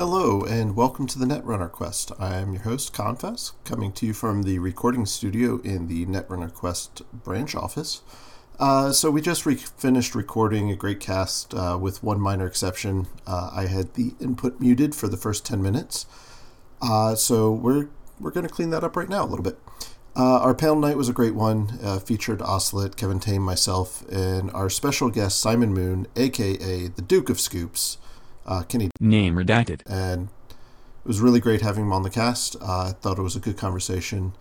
Hello, and welcome to the Netrunner Quest. I am your host, Confess, coming to you from the recording studio in the Netrunner Quest branch office. Uh, so, we just re- finished recording a great cast uh, with one minor exception. Uh, I had the input muted for the first 10 minutes. Uh, so, we're, we're going to clean that up right now a little bit. Uh, our panel night was a great one. Uh, featured Ocelot, Kevin Tame, myself, and our special guest, Simon Moon, aka the Duke of Scoops uh, Kenny. Name redacted. And it was really great having him on the cast. Uh, I thought it was a good conversation.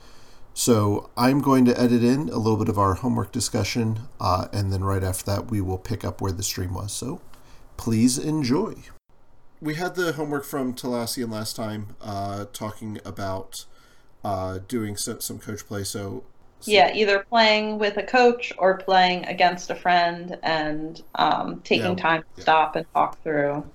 So I'm going to edit in a little bit of our homework discussion, uh, and then right after that, we will pick up where the stream was. So please enjoy. We had the homework from Talassian last time, uh, talking about uh, doing some, some coach play. So so. Yeah, either playing with a coach or playing against a friend and um, taking yeah, time to yeah. stop and talk through.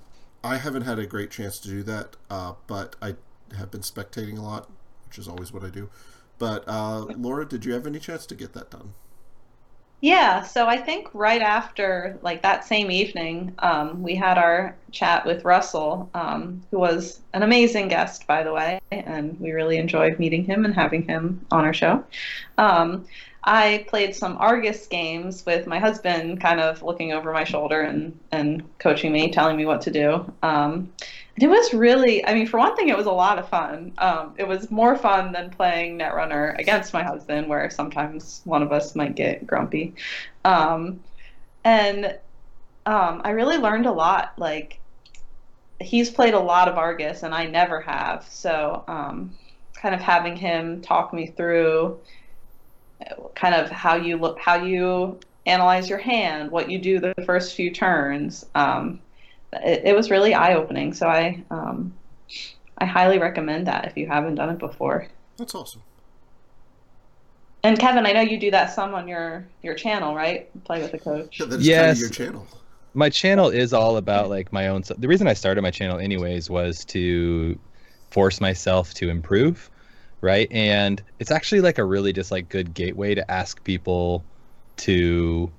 I haven't had a great chance to do that, uh, but I have been spectating a lot, which is always what I do. But uh, Laura, did you have any chance to get that done? Yeah, so I think right after, like that same evening, um, we had our chat with Russell, um, who was an amazing guest, by the way, and we really enjoyed meeting him and having him on our show. Um, I played some Argus games with my husband, kind of looking over my shoulder and, and coaching me, telling me what to do. Um, and it was really, I mean, for one thing, it was a lot of fun. Um, it was more fun than playing Netrunner against my husband, where sometimes one of us might get grumpy. Um, and um, I really learned a lot. Like, he's played a lot of Argus, and I never have. So, um, kind of having him talk me through kind of how you look, how you analyze your hand, what you do the first few turns. Um, it, it, was really eye opening. So I, um, I highly recommend that if you haven't done it before. That's awesome. And Kevin, I know you do that some on your your channel, right? Play with a coach. Yeah, that's yes. Kind of your channel. My channel is all about like my own. The reason I started my channel, anyways, was to force myself to improve right? And it's actually like a really just like good gateway to ask people to,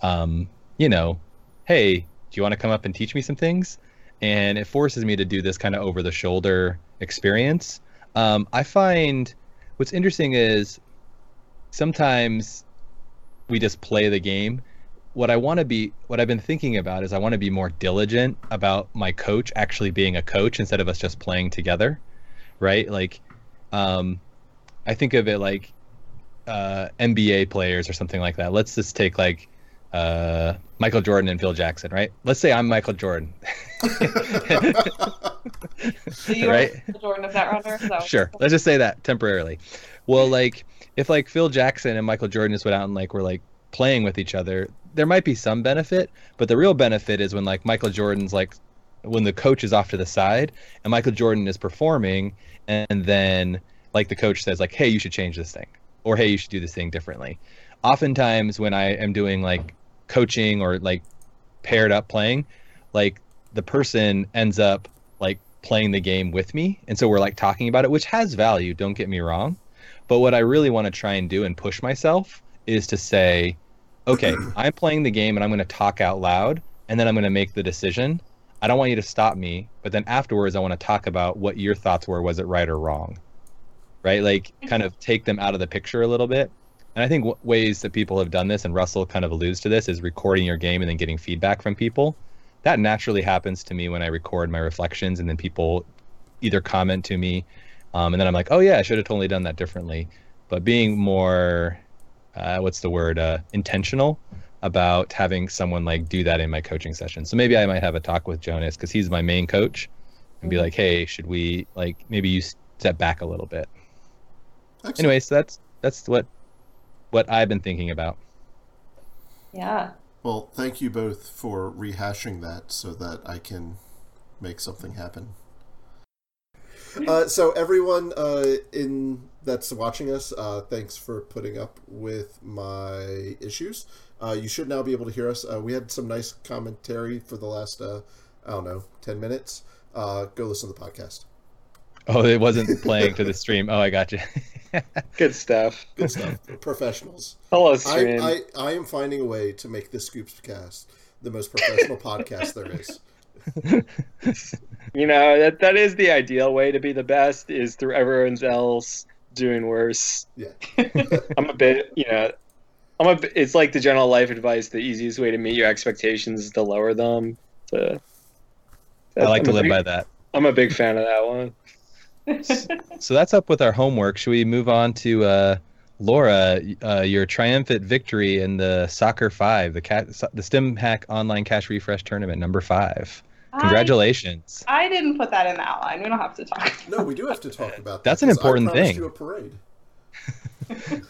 um, you know, hey, do you want to come up and teach me some things? And it forces me to do this kind of over the shoulder experience. Um, I find what's interesting is sometimes we just play the game. What I want to be, what I've been thinking about is I want to be more diligent about my coach actually being a coach instead of us just playing together, right? Like, um, I think of it like uh, NBA players or something like that. Let's just take like uh, Michael Jordan and Phil Jackson, right? Let's say I'm Michael Jordan. right? Jordan of that runner. So. Sure. Let's just say that temporarily. Well, like if like Phil Jackson and Michael Jordan just went out and like were like playing with each other, there might be some benefit, but the real benefit is when like Michael Jordan's like when the coach is off to the side and Michael Jordan is performing and then like the coach says like hey you should change this thing or hey you should do this thing differently. Oftentimes when i am doing like coaching or like paired up playing like the person ends up like playing the game with me and so we're like talking about it which has value don't get me wrong. But what i really want to try and do and push myself is to say okay i'm playing the game and i'm going to talk out loud and then i'm going to make the decision I don't want you to stop me, but then afterwards, I want to talk about what your thoughts were. Was it right or wrong? Right? Like, kind of take them out of the picture a little bit. And I think w- ways that people have done this, and Russell kind of alludes to this, is recording your game and then getting feedback from people. That naturally happens to me when I record my reflections, and then people either comment to me, um, and then I'm like, oh, yeah, I should have totally done that differently. But being more, uh, what's the word, uh, intentional about having someone like do that in my coaching session. So maybe I might have a talk with Jonas because he's my main coach and be mm-hmm. like, hey, should we like maybe you step back a little bit. Excellent. Anyway, so that's that's what what I've been thinking about. Yeah. Well, thank you both for rehashing that so that I can make something happen. Uh, so everyone uh, in that's watching us, uh, thanks for putting up with my issues. Uh, you should now be able to hear us. Uh, we had some nice commentary for the last, uh, I don't know, 10 minutes. Uh, go listen to the podcast. Oh, it wasn't playing to the stream. Oh, I got you. Good stuff. Good stuff. Professionals. Hello, stream. I, I, I am finding a way to make this Scoops cast the most professional podcast there is. You know that that is the ideal way to be the best is through everyone else doing worse. Yeah. I'm a bit, you know, I'm a. It's like the general life advice. The easiest way to meet your expectations is to lower them. So, I like I'm to live big- by that. I'm a big fan of that one. So that's up with our homework. Should we move on to uh, Laura, uh, your triumphant victory in the Soccer Five, the cat, the StimHack Online Cache Refresh Tournament, number five. Congratulations! I, I didn't put that in the outline. We don't have to talk. No, we do have to talk about that. That's an important I thing. You a parade.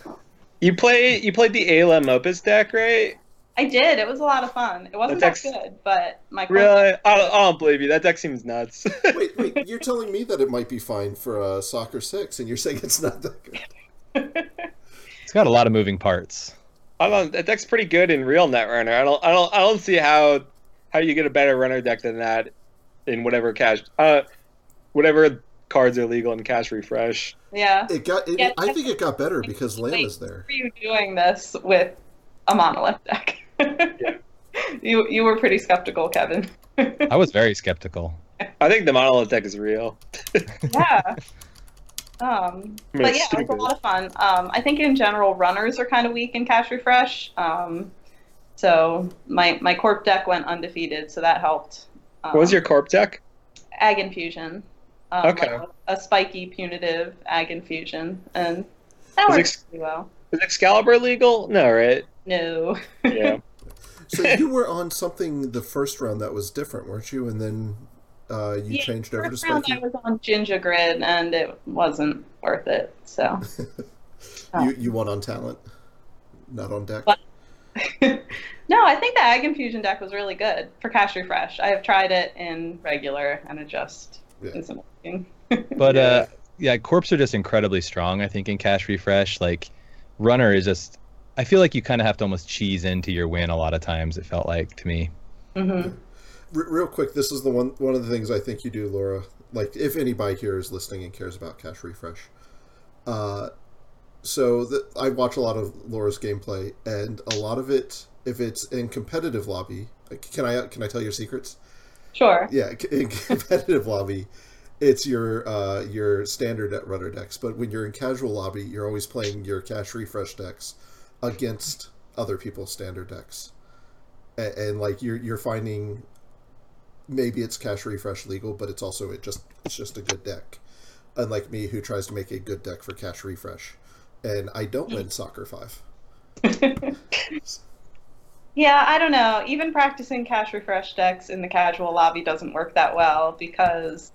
You play you played the ALM Opus deck, right? I did. It was a lot of fun. It wasn't that That's- good, but my Really? I, I don't believe you. That deck seems nuts. Wait, wait. You're telling me that it might be fine for uh, Soccer Six, and you're saying it's not that good. It's got a lot of moving parts. I don't. That deck's pretty good in real Netrunner. I don't. I don't. I don't see how how you get a better runner deck than that in whatever cash. Uh, whatever cards are legal in cache refresh. yeah. It got. It, Yeah, I think it got better because Laamb is there. Were you doing this with a monolith deck? You you were pretty skeptical, Kevin. I was very skeptical. I think the monolith deck is real. yeah. Um, I mean, but it's yeah, it was a lot of fun. Um, I think in general, runners are kind of weak in cache refresh. Um, so my my corp deck went undefeated, so that helped. Um, What was your corp deck? ag infusion? Um, Okay. like a, a spiky punitive ag infusion, and that Is works ex- pretty well. Is Excalibur legal? No, right? No. Yeah. So you were on something the first round that was different, weren't you? And then uh, you Yeah, changed over to First round I was on Ginger Grid, and it wasn't worth it. So. You you won on talent, not on deck. What? no, I think the Ag Infusion deck was really good for Cache Refresh. I have tried it in regular, and it just Yeah. Isn't. But Yeah. uh, yeah, corps are just incredibly strong. I think in cache refresh, like runner is just. I feel like you kind of have to almost cheese into your win a lot of times. It felt like to me. Mm-hmm. R- real quick, this is the one one of the things I think you do, Laura. Like, if anybody here is listening and cares about cache refresh, uh, so the, I watch a lot of Laura's gameplay, and a lot of it, if it's in competitive lobby, can I can I tell your secrets? Sure. Yeah, in competitive lobby, it's your uh, your standard at runner decks. But when you're in casual lobby, you're always playing your cache refresh decks against other people's standard decks, and, and like you're you're finding maybe it's cache refresh legal, but it's also it just it's just a good deck. Unlike me, who tries to make a good deck for cache refresh, and I don't win soccer five. Yeah, I don't know. Even practicing Cache Refresh decks in the casual lobby doesn't work that well because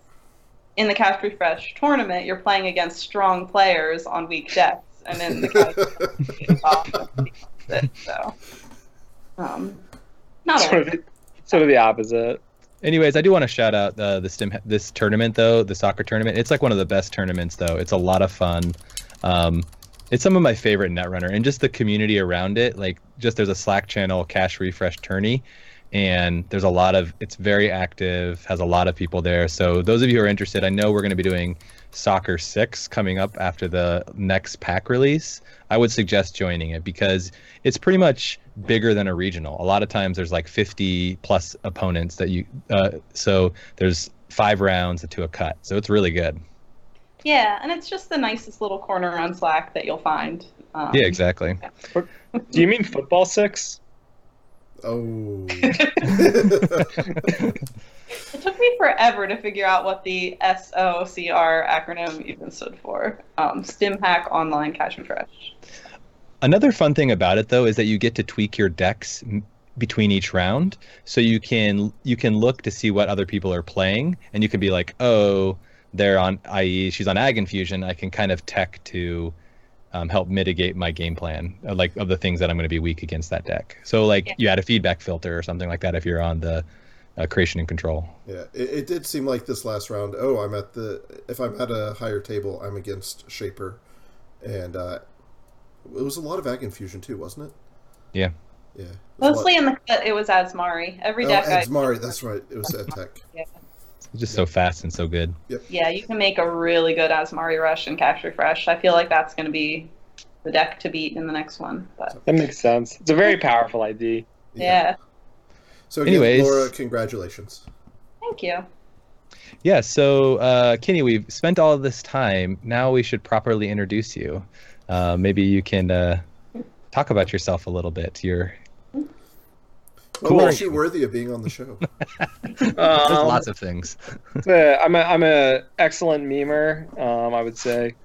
in the Cache Refresh tournament, you're playing against strong players on weak decks, and in the casual lobby, so um, not Sort of, the, sort of the opposite. Anyways, I do want to shout out uh, the STEM this tournament though, the soccer tournament. It's like one of the best tournaments though. It's a lot of fun. Um, it's some of my favorite netrunner and just the community around it. Like just there's a Slack channel, Cache Refresh Tourney, and there's a lot of it's very active, has a lot of people there. So those of you who are interested, I know we're going to be doing Soccer Six coming up after the next pack release. I would suggest joining it because it's pretty much bigger than a regional. A lot of times there's like 50 plus opponents that you, uh, so there's five rounds to a cut. So it's really good. Yeah, and it's just the nicest little corner on Slack that you'll find. Um, Yeah, exactly. Do you mean football six? Oh. It took me forever to figure out what the SOCR acronym even stood for. Um, StimHack Online Cache and Refresh. Another fun thing about it though is that you get to tweak your decks between each round, so you can you can look to see what other people are playing, and you can be like, oh, they're on, i.e., she's on Ag Infusion. I can kind of tech to um, help mitigate my game plan, uh, like of the things that I'm going to be weak against that deck. So like Yeah. you add a feedback filter or something like that if you're on the uh, creation and control. Yeah, it, it did seem like this last round. Oh, I'm at the. If I'm at a higher table, I'm against Shaper, and uh, it was a lot of Ag Infusion too, wasn't it? Yeah. Yeah. it was a lot- Mostly in the cut, it was Azmari. Every Oh, deck I. That's right. It was Ed Tech. It's just so fast and so good. Yeah, you can make a really good Azmari Rush and Cache Refresh. I feel like that's going to be the deck to beat in the next one. But That makes sense. It's a very powerful ID. yeah. So again, Anyways. Laura, congratulations. Thank you. Yeah, so uh, Kenny, we've spent all of this time. Now we should properly introduce you. Uh, maybe you can uh, talk about yourself a little bit. Your What Cool. makes you worthy of being on the show? there's Um, lots of things. Uh, I'm a I'm a excellent memer. Um, I would say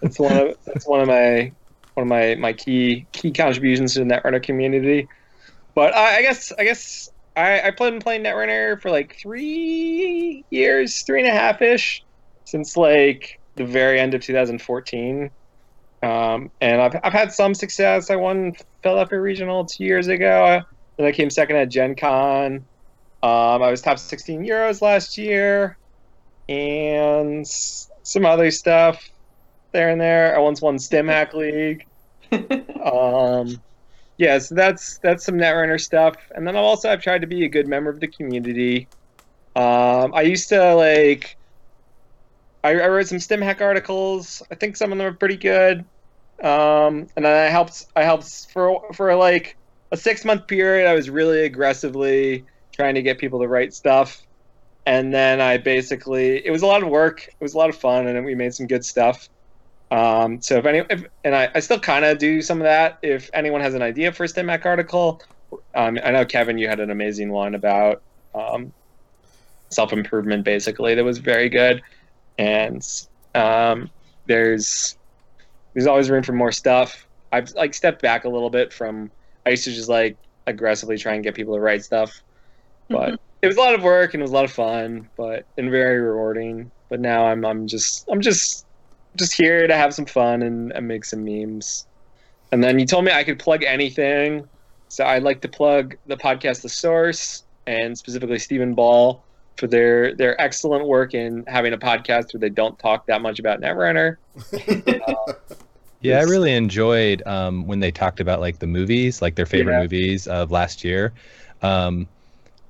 that's one of that's one of my one of my, my key key contributions to the Netrunner community. But I, I guess I guess I I played been playing Netrunner for like three years, three and a half ish, since like the very end of 2014. Um, and I've I've had some success. I won Philadelphia Regional two years ago. Then I came second at Gen Con. Um, I was top 16 Euros last year, and some other stuff there and there. I once won StimHack League. Um, yeah, so that's that's some Netrunner stuff, and then I've also I've tried to be a good member of the community. Um, I used to like. I, I wrote some StimHack articles. I think some of them are pretty good. Um, and then I helped. I helped for for like a six month period. I was really aggressively trying to get people to write stuff. And then I basically, it was a lot of work. It was a lot of fun, and we made some good stuff. Um, so if any, if, and I, I still kind of do some of that. If anyone has an idea for a StimHack article, um, I know Kevin, you had an amazing one about um, self improvement, basically that was very good. And um, there's there's always room for more stuff. I've like stepped back a little bit from. I used to just like aggressively try and get people to write stuff, mm-hmm. but it was a lot of work and it was a lot of fun, but and very rewarding. But now I'm I'm just I'm just just here to have some fun and, and make some memes. And then you told me I could plug anything, so I'd like to plug the podcast The Source and specifically Stephen Ball for their their excellent work in having a podcast where they don't talk that much about Netrunner. Um, Yeah, I really enjoyed um, when they talked about like the movies, like their favorite Yeah. movies of last year. Um,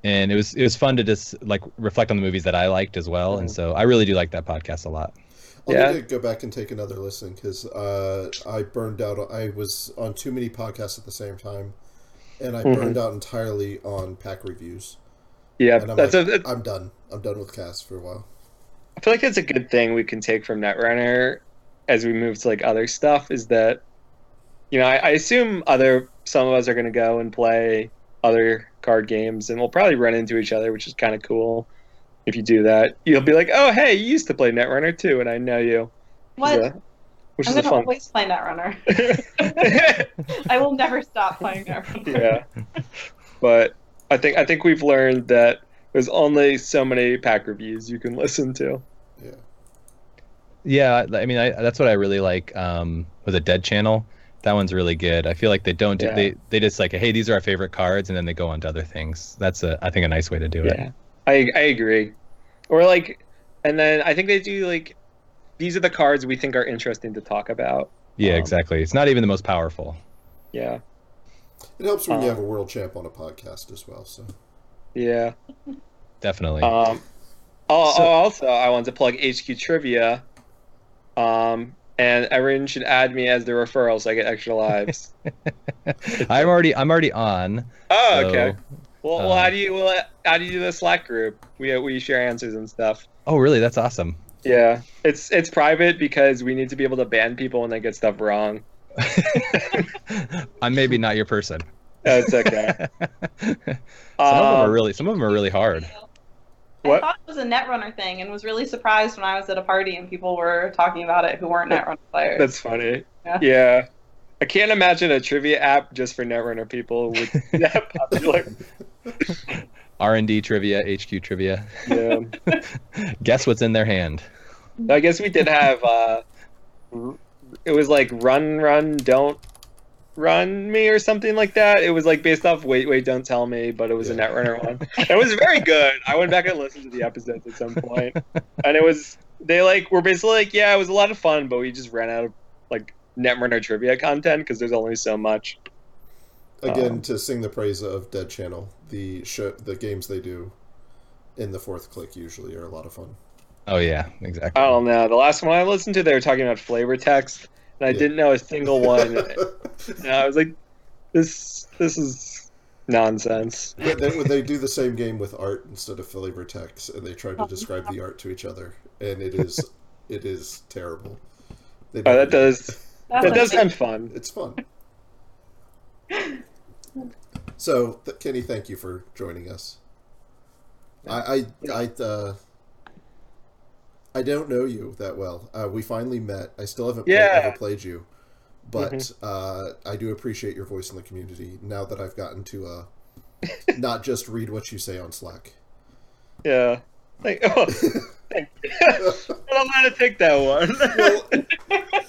and it was it was fun to just like reflect on the movies that I liked as well. And Mhm. so I really do like that podcast a lot. I'll Yeah. need to go back and take another listen because uh, I burned out. I was on too many podcasts at the same time, and I Mhm. burned out entirely on pack reviews. Yeah, And I'm that's like, a, it- I'm done. I'm done with cast for a while. I feel like it's a good thing we can take from Netrunner as we move to like other stuff is that you know I, I assume other some of us are going to go and play other card games and we'll probably run into each other which is kind of cool if you do that you'll be like oh hey you used to play Netrunner too and I know you What? Which is a, which I'm is gonna fun always play Netrunner. I will never stop playing Netrunner. yeah but I think I think we've learned that there's only so many pack reviews you can listen to Yeah. Yeah, I mean, I, that's what I really like um, with a Dead Channel. That one's really good. I feel like they don't do, Yeah. they they just like, hey, these are our favorite cards, and then they go on to other things. That's a I think a nice way to do it. Yeah, I I agree. Or like, and then I think they do like, these are the cards we think are interesting to talk about. Yeah, Um, exactly. It's not even the most powerful. Yeah, It helps when you Um, have a world champ on a podcast as well. So yeah. Definitely. Um, oh, So- oh, also I wanted to plug HQ Trivia. Um, and everyone should add me as the referral so I get extra lives. I'm already I'm already on. oh, so- okay. Well, well, um, how do you well, how do you do the Slack group? We we share answers and stuff. Oh, really? That's awesome. Yeah, it's it's private because we need to be able to ban people when they get stuff wrong. I'm maybe not your person. That's okay. some of them are Um, really some of them are really hard. What? I thought it was a Netrunner thing and was really surprised when I was at a party and people were talking about it who weren't Netrunner players. That's funny. Yeah. Yeah. I can't imagine a trivia app just for Netrunner people with that popular. R and D trivia, HQ trivia. Yeah. Guess what's in their hand. I guess we did have. uh It was like run, run, don't run me or something like that. It was like based off wait, wait, don't tell me, but it was a Netrunner one. It was very good. I went back and listened to the episodes at some point, and it was they like were basically like, yeah, it was a lot of fun, but we just ran out of like Netrunner trivia content because there's only so much. again, Um, to sing the praise of Dead Channel, the show, the games they do in the fourth click usually are a lot of fun. Oh yeah, exactly. I don't know. The last one I listened to, they were talking about flavor text, and I Yeah. didn't know a single one. and I was like, this this is nonsense. when, they, when they do the same game with art instead of flavor text, and they try to describe the art to each other, and it is it is terrible. Oh, that does that does sound fun. It's fun. So, th- Kenny, thank you for joining us. I I I, uh, I don't know you that well. Uh, we finally met. I still haven't Yeah. ever played you, but uh, I do appreciate your voice in the community. Now that I've gotten to uh, not just read what you say on Slack. Yeah. Like, oh. I don't want to take that one. well,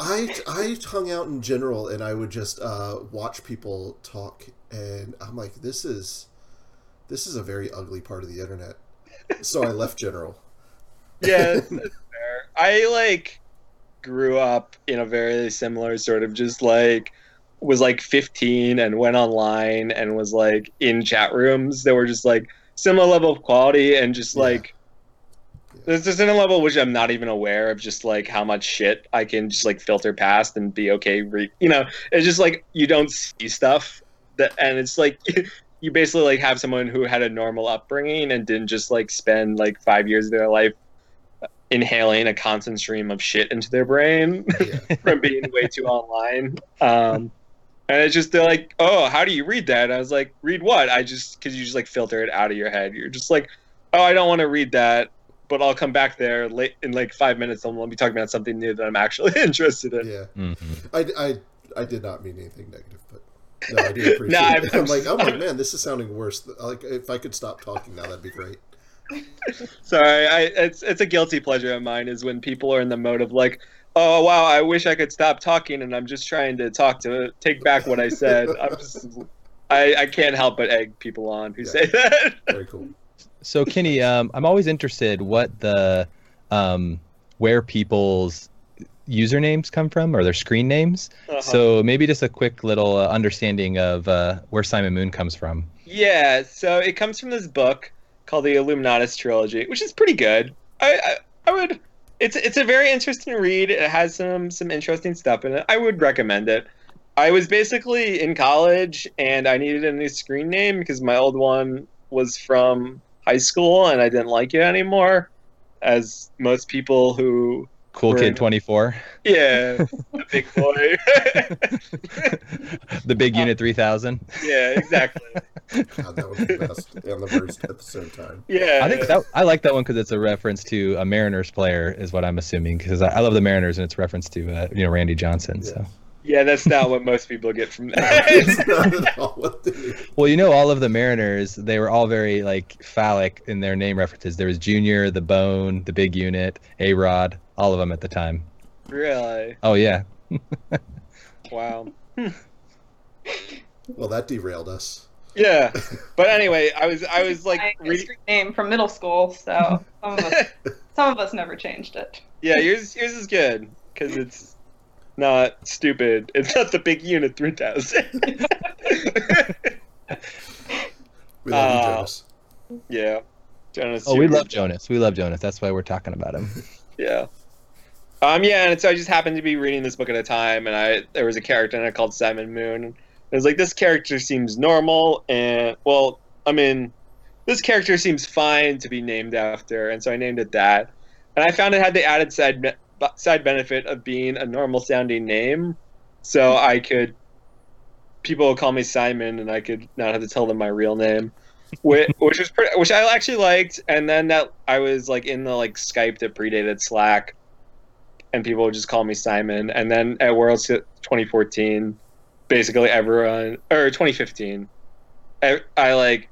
I I hung out in general, and I would just uh, watch people talk, and I'm like, this is this is a very ugly part of the internet. So I left general. Yeah, that's fair. I like grew up in a very similar sort of just like was like 15 and went online and was like in chat rooms that were just like similar level of quality and just Yeah. like there's just in a level which I'm not even aware of just like how much shit I can just like filter past and be okay re- you know it's just like you don't see stuff that and it's like you basically like have someone who had a normal upbringing and didn't just like spend like 5 years of their life inhaling a constant stream of shit into their brain Yeah. from being way too online. Um, and it's just they're like, oh, how do you read that? And I was like, read what? I just because you just like filter it out of your head. You're just like, oh, I don't want to read that, but I'll come back there late in like five minutes and we'll be talking about something new that I'm actually interested in. Yeah, Mhm. I, I, I did not mean anything negative, but no, I do appreciate No, I'm- it. I'm like, I'm like, man, this is sounding worse. Like, if I could stop talking now, that'd be great. Sorry, I it's it's a guilty pleasure of mine is when people are in the mode of like, oh wow, I wish I could stop talking, and I'm just trying to talk to take back what I said. I'm just, I I can't help but egg people on who Yeah. say that. Very cool. So Kenny, um, I'm always interested what the um, where people's usernames come from or their screen names. Uh-huh. So maybe just a quick little uh, understanding of uh, where Simon Moon comes from. Yeah, so it comes from this book called the Illuminatus trilogy, which is pretty good. I, I I would it's it's a very interesting read. It has some some interesting stuff in it. I would recommend it. I was basically in college and I needed a new screen name because my old one was from high school and I didn't like it anymore. As most people who Cool Right. Kid 24, yeah, the big boy. the big unit 3000. yeah, exactly. God, that was the best and the worst at the same time. Yeah. I think that I like that one because it's a reference to a Mariners player, is what I'm assuming. Because I, I love the Mariners and it's reference to uh, you know Randy Johnson. So Yeah, that's not what most people get from It's that. not at all what they well, you know, all of the Mariners they were all very like phallic in their name references. There was Junior, the Bone, the Big Unit, A Rod, all of them at the time. really? Oh yeah, Wow. Well, that derailed us. Yeah, but anyway, I was I was like my reading. street name from middle school, so some of us, some of us never changed it. Yeah, yours yours is good because it's not stupid. It's not the big unit three thousand. We love you, Uh, Jonas. yeah, Jonas. oh we love Jonas. We love Jonas. That's why we're talking about him. Yeah. Um. Yeah, and so I just happened to be reading this book at a time, and I there was a character in it called Simon Moon. And it was like this character seems normal, and well, I mean, this character seems fine to be named after, and so I named it that. And I found it had the added side side benefit of being a normal sounding name, so I could people would call me Simon, and I could not have to tell them my real name. which, which was pretty, which I actually liked, and then that I was like in the like Skype that predated Slack, and people would just call me Simon. And then at Worlds 2014, basically everyone or 2015, I, I like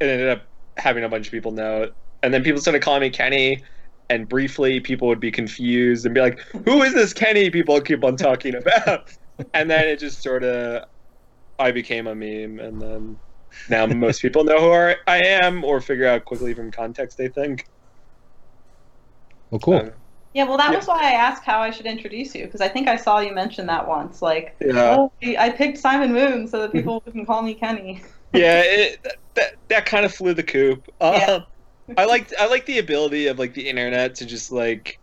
it ended up having a bunch of people know it, and then people started calling me Kenny. And briefly, people would be confused and be like, "Who is this Kenny?" People keep on talking about, and then it just sort of, I became a meme, and then now most people know who I I am or figure out quickly from context they think. Well, cool. Um, Yeah, well, that Yeah. was why I asked how I should introduce you because I think I saw you mention that once. Like, yeah, oh, I picked Simon Moon so that people can call me Kenny. yeah, it, that, that that kind of flew the coop. Yeah. Um, I liked I like the ability of like the internet to just like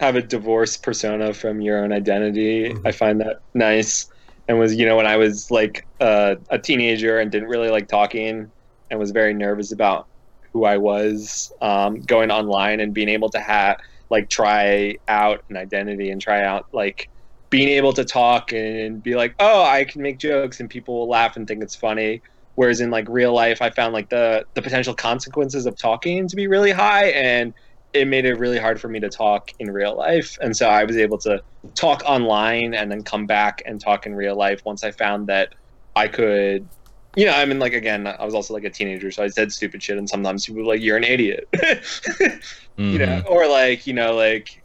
have a divorced persona from your own identity. Mhm. I find that nice. and was you know when I was like uh, a teenager and didn't really like talking and was very nervous about who I was um, going online and being able to have like try out an identity and try out like being able to talk and be like oh I can make jokes and people will laugh and think it's funny whereas in like real life I found like the the potential consequences of talking to be really high and it made it really hard for me to talk in real life. And so I was able to talk online and then come back and talk in real life once I found that I could. You know, I mean, like again, I was also like a teenager, so I said stupid shit, and sometimes people were like, "You're an idiot," mm-hmm. you know, Mm-hmm. or like, you know, like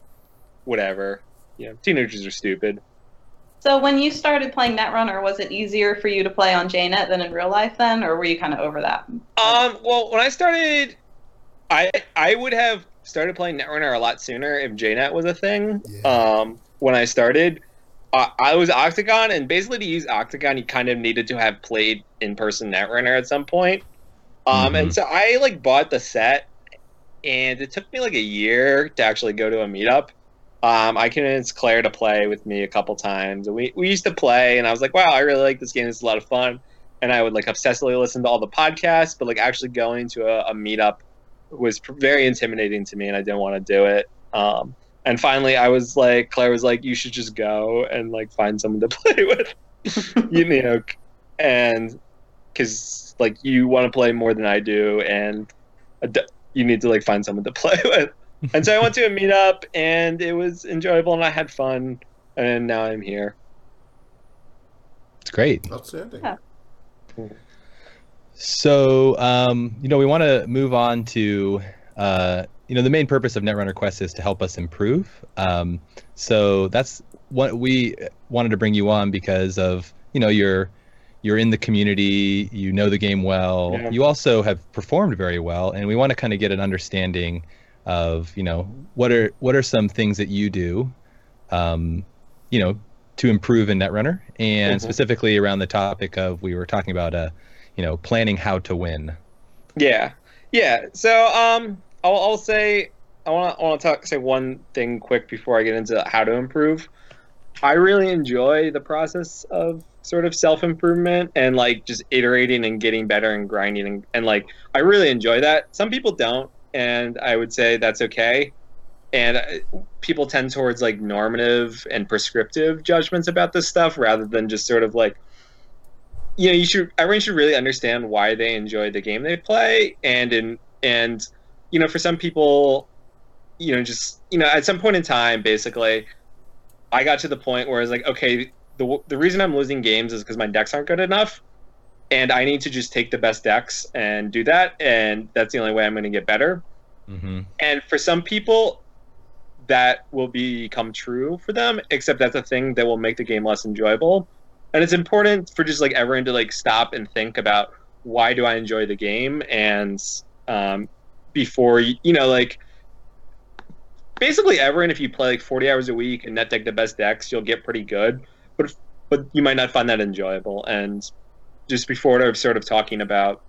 whatever. You know, teenagers are stupid. So when you started playing Netrunner, was it easier for you to play on JNet than in real life then, or were you kind of over that? Um, well, when I started, I I would have started playing Netrunner a lot sooner if JNet was a thing. Yeah. Um, when I started, uh, I was OCTGN, and basically to use OCTGN, you kind of needed to have played in-person Netrunner at some point. Um, and Mhm. so I like bought the set, and it took me like a year to actually go to a meetup. Um, I convinced Claire to play with me a couple times, and we we used to play, and I was like, wow, I really like this game. It's a lot of fun. And I would like obsessively listen to all the podcasts, but like actually going to a, a meetup was pr- very intimidating to me, and I didn't want to do it. Um, and finally, I was like, Claire was like, you should just go and like find someone to play with, you know, and because like you want to play more than I do, and a d- you need to like find someone to play with. And so I went to a meetup, and it was enjoyable, and I had fun, and now I'm here. It's great. Outstanding. Yeah. So, um, you know, we want to move on to, uh, you know, the main purpose of Netrunner Quest is to help us improve. Um, so that's what we wanted to bring you on because of, you know, you're you're in the community, you know the game well. Yeah. You also have performed very well, and we want to kind of get an understanding of, you know, what are what are some things that you do, um, you know, to improve in Netrunner, and Mhm. specifically around the topic of we were talking about uh, you know, planning how to win. Yeah, yeah. So um, I'll, I'll say I want to want to talk say one thing quick before I get into how to improve. I really enjoy the process of sort of self improvement and like just iterating and getting better and grinding and, and like I really enjoy that. Some people don't, and I would say that's okay. And uh, people tend towards like normative and prescriptive judgments about this stuff rather than just sort of like you know you should everyone should really understand why they enjoy the game they play and in and you know for some people you know just you know at some point in time basically i got to the point where i was like okay the, the reason i'm losing games is because my decks aren't good enough and i need to just take the best decks and do that and that's the only way i'm going to get better Mm-hmm. and for some people that will become true for them except that's a thing that will make the game less enjoyable and it's important for just like everyone to like stop and think about why do i enjoy the game and um, before you, you know like basically everyone if you play like 40 hours a week and net deck the best decks you'll get pretty good but but you might not find that enjoyable. And just before i'm sort of talking about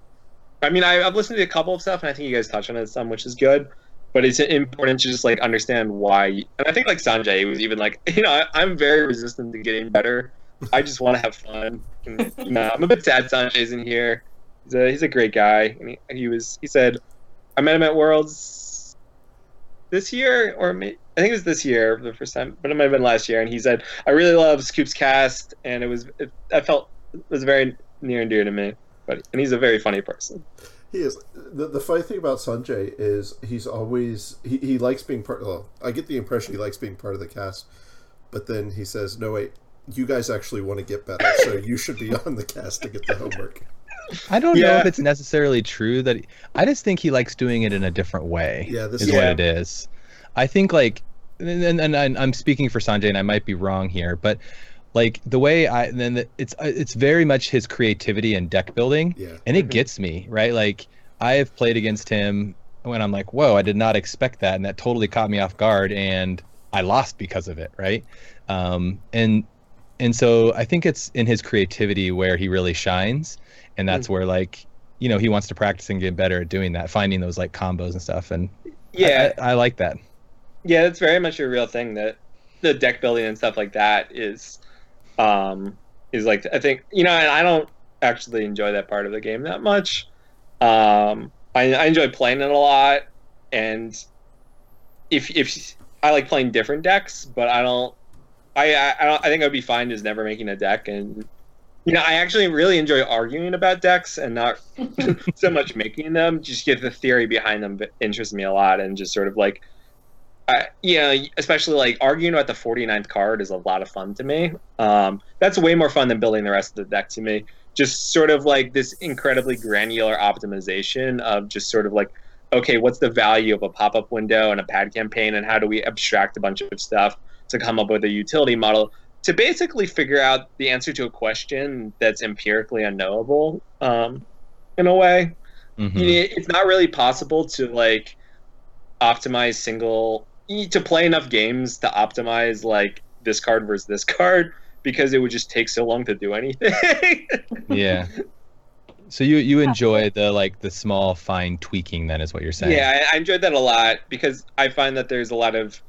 i mean I, i've listened to a couple of stuff and i think you guys touched on it some which is good but it's important to just like understand why and i think like sanjay was even like you know I, i'm very resistant to getting better. I just want to have fun. And, you know, i'm a bit sad sanjay's in here. He's a, he's a great guy. And he, he was he said i met him at worlds this year or may, i think it was this year the first time but it might have been last year and he said i really love scoop's cast and it was it, i felt it was very near and dear to me but and he's a very funny person He is. The, the funny thing about Sanjay is he's always he, he likes being part. Well, I get the impression he likes being part of the cast, but then he says, "No, wait, you guys actually want to get better, so you should be on the cast to get the homework." I don't know if it's necessarily true that I just think he likes doing it in a different way. Yeah, this is is what it is. I think like, and, and, and I'm- speaking for Sanjay, and I might be wrong here, but like the way I then the- it's uh, it's very much his creativity and deck building, yeah. and it gets me right. Like I have played against him when I'm like, whoa, I did not expect that, and that totally caught me off guard, and I lost because of it, right? Um, and and so I think it's in his creativity where he really shines, and that's where like you know he wants to practice and get better at doing that, finding those like combos and stuff, and I- yeah I, I like that. Yeah, it's very much a real thing that the deck building and stuff like that is um is like I think you know, and I don't actually enjoy that part of the game that much. Um, I, I enjoy playing it a lot, and if if I like playing different decks, but I don't. I I, I, don't, I think I'd be fine just never making a deck, and you know I actually really enjoy arguing about decks and not so much making them. Just get the theory behind them interests me a lot, and just sort of like, I you know especially like arguing about the 49th card is a lot of fun to me. Um, that's way more fun than building the rest of the deck to me. Just sort of like this incredibly granular optimization of just sort of like okay, what's the value of a pop up window and a pad campaign, and how do we abstract a bunch of stuff to come up with a utility model to basically figure out the answer to a question that's empirically unknowable um, in a way. Mm-hmm. It's not really possible to like optimize single to play enough games to optimize like this card versus this card because it would just take so long to do anything. yeah. So you you enjoy the like the small fine tweaking then is what you're saying? Yeah, I, I enjoyed that a lot because I find that there's a lot of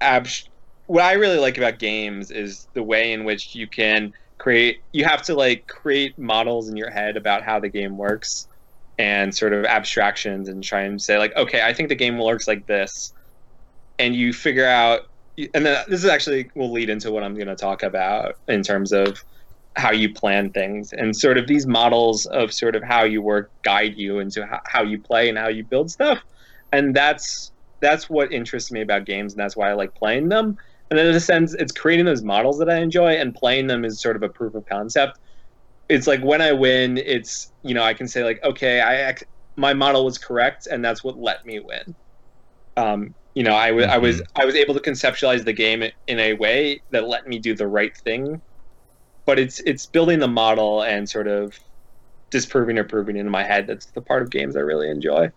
abs. What I really like about games is the way in which you can create. You have to like create models in your head about how the game works, and sort of abstractions, and try and say like, okay, I think the game works like this, and you figure out. And then this is actually will lead into what I'm going to talk about in terms of how you plan things and sort of these models of sort of how you work guide you into how, you play and how you build stuff and that's that's what interests me about games and that's why i like playing them and then in a sense it's creating those models that i enjoy and playing them is sort of a proof of concept it's like when i win it's you know i can say like okay i my model was correct and that's what let me win um, you know I, w- mm-hmm. I was i was able to conceptualize the game in a way that let me do the right thing but it's it's building the model and sort of disproving or proving in my head. That's the part of games I really enjoy.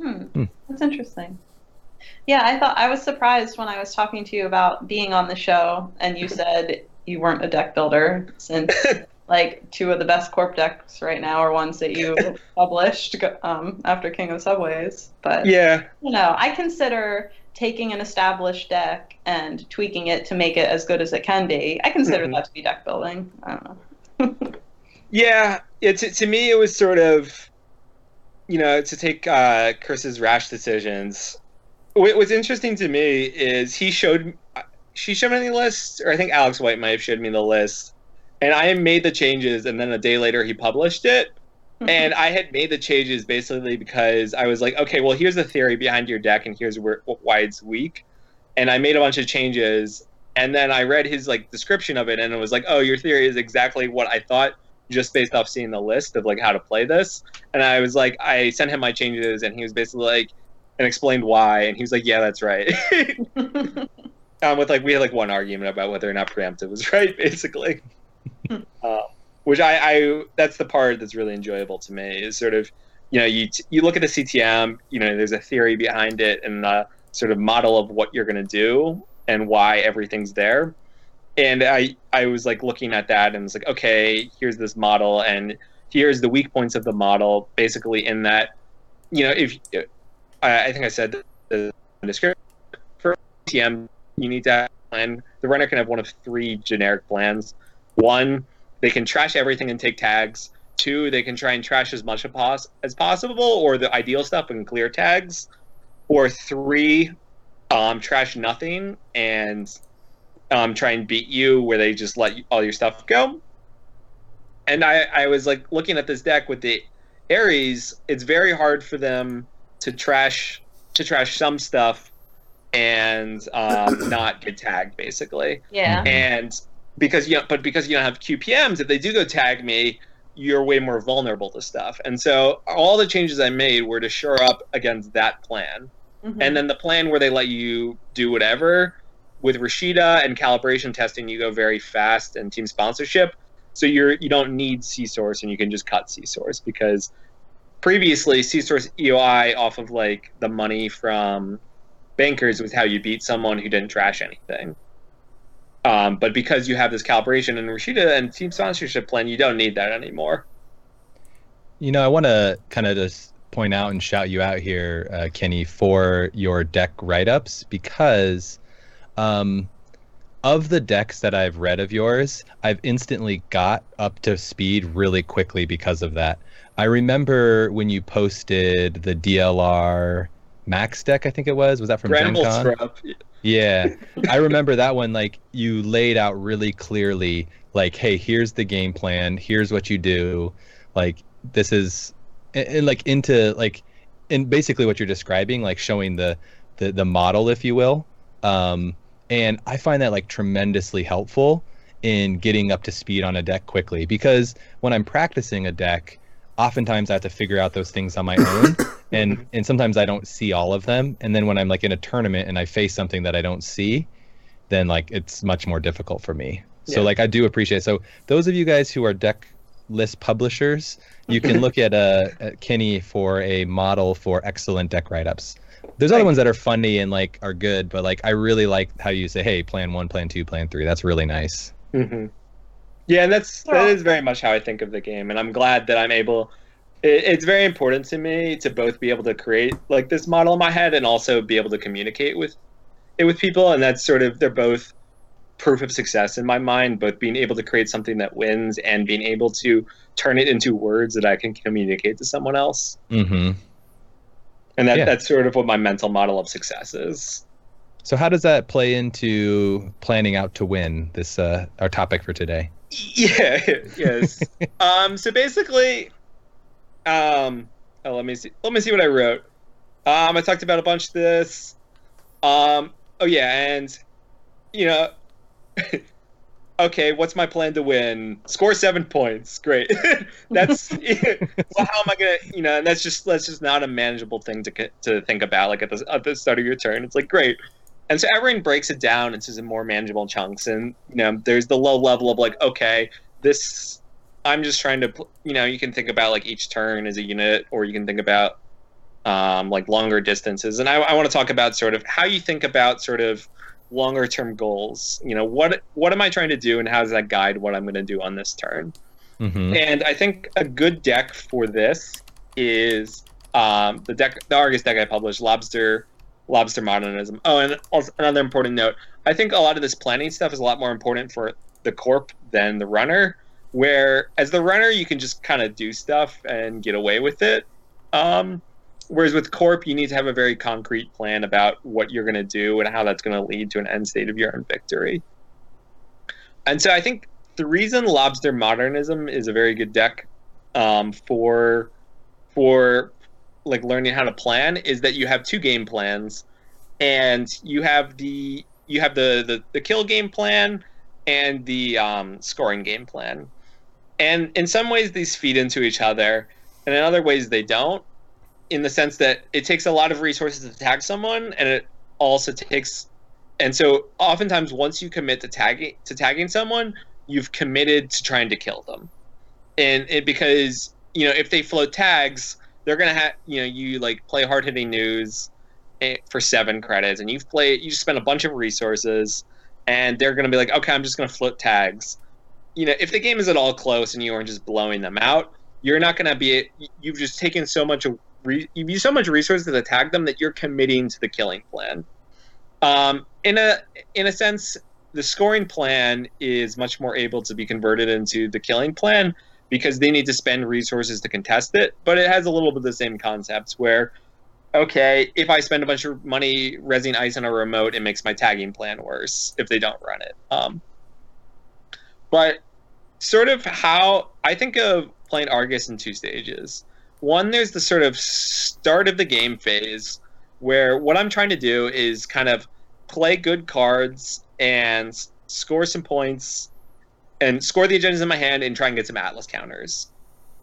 Hmm. hmm. That's interesting. Yeah, I thought I was surprised when I was talking to you about being on the show, and you said you weren't a deck builder since like two of the best corp decks right now are ones that you published um, after King of Subways. But yeah, you know, I consider taking an established deck and tweaking it to make it as good as it can be. I consider mm-hmm. that to be deck building. I don't know. yeah, it's it, to me it was sort of, you know, to take uh, Chris's rash decisions. What, what's interesting to me is he showed, she showed me the list, or I think Alex White might have showed me the list, and I made the changes, and then a day later he published it mm-hmm. and I had made the changes basically because I was like, okay, well, here's the theory behind your deck, and here's where why it's weak. And I made a bunch of changes, and then I read his like description of it, and it was like, oh, your theory is exactly what I thought, just based off seeing the list of like how to play this. And I was like, I sent him my changes, and he was basically like, and explained why, and he was like, yeah, that's right. um, with like we had like one argument about whether or not preemptive was right, basically. um, which I, I that's the part that's really enjoyable to me is sort of you know you you look at the CTM you know there's a theory behind it and a sort of model of what you're going to do and why everything's there and I I was like looking at that and was like okay here's this model and here's the weak points of the model basically in that you know if I, I think I said the description for TM, you need to plan the runner can have one of three generic plans one they can trash everything and take tags. Two, they can try and trash as much as possible, or the ideal stuff and clear tags. Or three, um, trash nothing and um, try and beat you, where they just let all your stuff go. And I, I was like looking at this deck with the Ares. It's very hard for them to trash to trash some stuff and um, not get tagged, basically. Yeah. And because you know, but because you don't have QPMs, if they do go tag me, you're way more vulnerable to stuff. And so all the changes I made were to shore up against that plan. Mm-hmm. And then the plan where they let you do whatever with Rashida and calibration testing, you go very fast and team sponsorship. So you're you don't need SEA Source and you can just cut SEA Source because previously SEA Source EOI off of like the money from bankers was how you beat someone who didn't trash anything. Um, but because you have this calibration and Rashida and team sponsorship plan, you don't need that anymore. You know, I want to kind of just point out and shout you out here, uh, Kenny, for your deck write ups because um, of the decks that I've read of yours, I've instantly got up to speed really quickly because of that. I remember when you posted the DLR Max deck, I think it was. Was that from Gen Con? Yeah, I remember that one. Like you laid out really clearly, like, hey, here's the game plan. Here's what you do. Like this is, and, and like into like, and basically what you're describing, like showing the the the model, if you will. Um, and I find that like tremendously helpful in getting up to speed on a deck quickly because when I'm practicing a deck, oftentimes I have to figure out those things on my own, and and sometimes I don't see all of them. And then when I'm like in a tournament and I face something that I don't see, then like it's much more difficult for me. So Yeah. like I do appreciate. So those of you guys who are deck list publishers, you can look at uh at Kenny for a model for excellent deck write ups. There's other ones that are funny and like are good, but like I really like how you say, "Hey, plan one, plan two, plan three. That's really nice. hmm Yeah, and that's They're that is very much how I think of the game, and I'm glad that I'm able. It, it's very important to me to both be able to create like this model in my head and also be able to communicate with it with people, and that's sort of they're both proof of success in my mind. Both being able to create something that wins and being able to turn it into words that I can communicate to someone else, Mm-hmm. and that Yeah. that's sort of what my mental model of success is. So how does that play into planning out to win? This uh, our topic for today. Yeah. yes. um. So basically, um. Oh, let me see. Let me see what I wrote. Um. I talked about a bunch of this. Um. Oh yeah, and you know. okay, what's my plan to win? Score seven points. Great. that's well. How am I gonna? You know, and that's just that's just not a manageable thing to to think about. Like at the at the start of your turn, it's like great. And so everyone breaks it down into some more manageable chunks. And you know, there's the low level of like, okay, this. I'm just trying to, you know, you can think about like each turn as a unit, or you can think about um, like longer distances. And I, I want to talk about sort of how you think about sort of longer term goals. You know, what what am I trying to do, and how does that guide what I'm going to do on this turn? Mm-hmm. And I think a good deck for this is um, the deck, the Argus deck I published, Lobster, Lobster Modernism. Oh, and also another important note: I think a lot of this planning stuff is a lot more important for the corp than the runner. Where as the runner, you can just kind of do stuff and get away with it. Um, whereas with corp, you need to have a very concrete plan about what you're going to do and how that's going to lead to an end state of your own victory. And so I think the reason Lobster Modernism is a very good deck um, for for like learning how to plan is that you have two game plans, and you have the you have the the, the kill game plan and the um, scoring game plan, and in some ways these feed into each other, and in other ways they don't. In the sense that it takes a lot of resources to tag someone, and it also takes, and so oftentimes once you commit to tagging to tagging someone, you've committed to trying to kill them and it because you know if they float tags they're gonna have you know you like play hard hitting news eh, for seven credits and you've played you spent a bunch of resources and they're gonna be like okay i'm just gonna float tags. You know if the game is at all close and you are just blowing them out you're not gonna be you've just taken so much re, you've used so much resources to tag them that you're committing to the killing plan. Um, in a in a sense the scoring plan is much more able to be converted into the killing plan because they need to spend resources to contest it. But it has a little bit of the same concepts where, okay, if I spend a bunch of money resing ice on a remote, it makes my tagging plan worse if they don't run it. Um, but sort of how I think of playing Argus in two stages. One, there's the sort of start of the game phase where what I'm trying to do is kind of play good cards and score some points and score the agendas in my hand and try and get some atlas counters.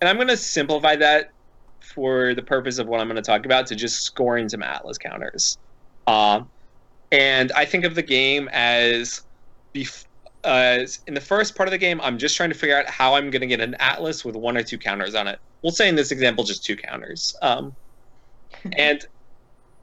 And I'm going to simplify that for the purpose of what I'm going to talk about to just scoring some atlas counters. Um, and I think of the game as, bef- as in the first part of the game, I'm just trying to figure out how I'm going to get an atlas with one or two counters on it. We'll say in this example, just two counters. Um, and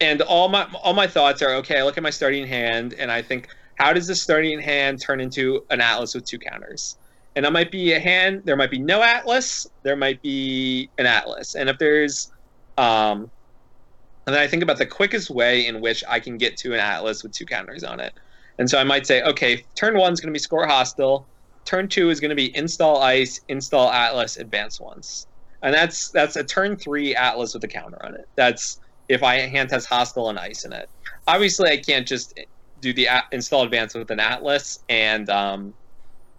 and all my all my thoughts are okay. I look at my starting hand and I think how does this starting hand turn into an atlas with two counters? And that might be a hand. There might be no atlas. There might be an atlas. And if there's, um, and then I think about the quickest way in which I can get to an atlas with two counters on it. And so I might say, okay, turn one is going to be score hostile. Turn two is going to be install ice, install atlas, advance once. And that's that's a turn three atlas with a counter on it. That's if I hand has hostile and ice in it. Obviously, I can't just do the a- install advance with an atlas and um,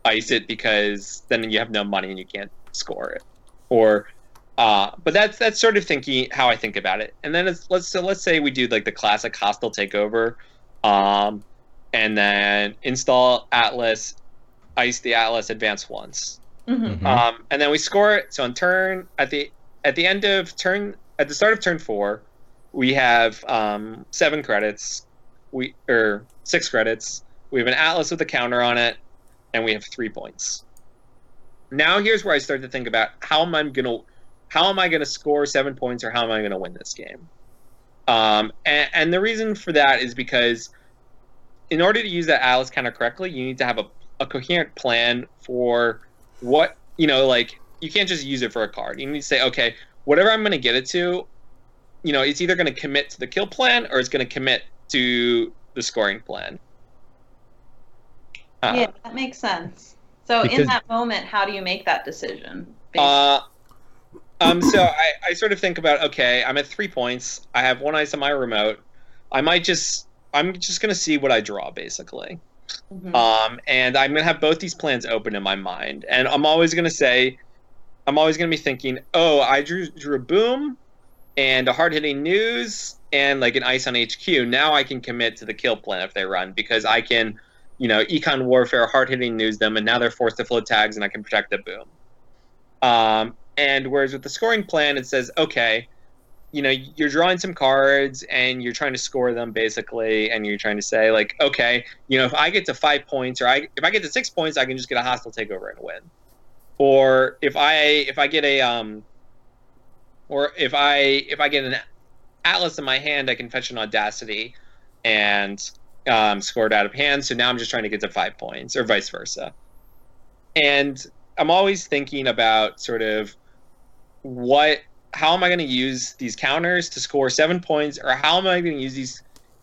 ice it because then you have no money and you can't score it. Or, uh, but that's that's sort of thinking how I think about it. And then it's, let's so let's say we do like the classic hostile takeover, um, and then install atlas, ice the atlas, advance once. Mhm. Mhm. Um, and then we score it. So on turn at the at the end of turn at the start of turn four, we have um, seven credits. We or six credits. We have an atlas with a counter on it, and we have three points. Now here's where I start to think about how am I gonna how am I gonna score seven points or how am I gonna win this game? Um, and, and the reason for that is because in order to use that atlas counter correctly, you need to have a, a coherent plan for what you know like you can't just use it for a card you need to say okay whatever i'm going to get it to you know it's either going to commit to the kill plan or it's going to commit to the scoring plan uh, yeah, that makes sense. So Because- in that moment, how do you make that decision? uh, um so I, I sort of think about okay i'm at three points i have one ice on my remote i might just i'm just going to see what i draw basically Mhm. Um, and I'm gonna have both these plans open in my mind, and I'm always gonna say, I'm always gonna be thinking, oh, I drew drew a boom, and a hard hitting news, and like an ice on HQ. Now I can commit to the kill plan if they run because I can, you know, econ warfare, hard hitting news them, and now they're forced to float tags, and I can protect the boom. Um, and whereas with the scoring plan, it says, okay, you know, you're drawing some cards and you're trying to score them basically, and you're trying to say like, okay, you know, if I get to five points or I if I get to six points, I can just get a hostile takeover and win. Or if I if I get a um, or if I if I get an atlas in my hand, I can fetch an audacity and um, score it out of hand. So now I'm just trying to get to five points, or vice versa. And I'm always thinking about sort of what how am I going to use these counters to score seven points, or how am I going to use these,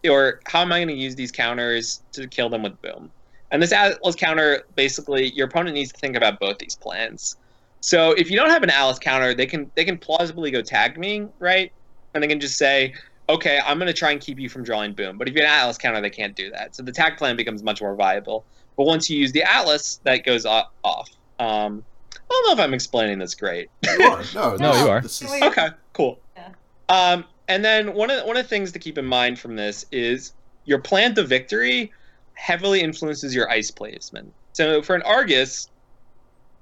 or how am I going to use these counters to kill them with boom? And this Atlas counter, basically, your opponent needs to think about both these plans. So if you don't have an Atlas counter, they can they can plausibly go tag me, right? And they can just say, okay, I'm going to try and keep you from drawing boom. But if you have an Atlas counter, they can't do that. So the tag plan becomes much more viable. But once you use the Atlas, that goes off. Um, I don't know if I'm explaining this great. You are. No, No, you are. Is, Okay, cool. Yeah. Um, and then one of one of the things to keep in mind from this is your plan to victory heavily influences your ice placement. So for an Argus,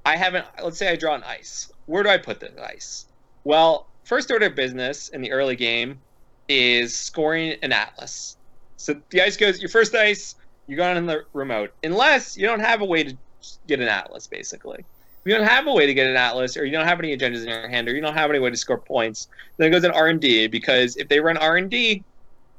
I haven't. Let's say I draw an ice. Where do I put the ice? Well, first order of business in the early game is scoring an atlas. So the ice goes your first ice. You go on in the remote, unless you don't have a way to get an atlas, basically. If you don't have a way to get an atlas, or you don't have any agendas in your hand, or you don't have any way to score points, then it goes in R and D because if they run R and D,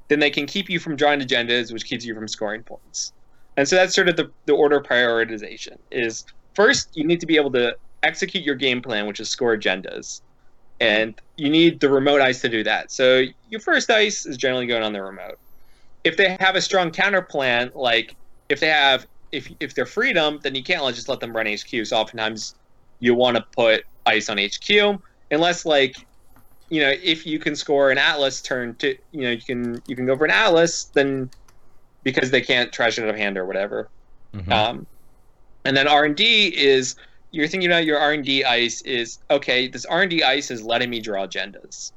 then they can keep you from drawing agendas, which keeps you from scoring points. And so that's sort of the, the order of prioritization. Is first you need to be able to execute your game plan, which is score agendas, and you need the remote ice to do that. So your first ice is generally going on the remote. If they have a strong counter plan, like if they have if if they're freedom, then you can't just let them run HQ. So oftentimes you want to put ice on HQ, unless like you know if you can score an Atlas turn to you know you can you can go for an Atlas then because they can't trash it out of hand or whatever. Mhm. Um, and then R and D is you're thinking about your R and D ice is okay. This R and D ice is letting me draw agendas.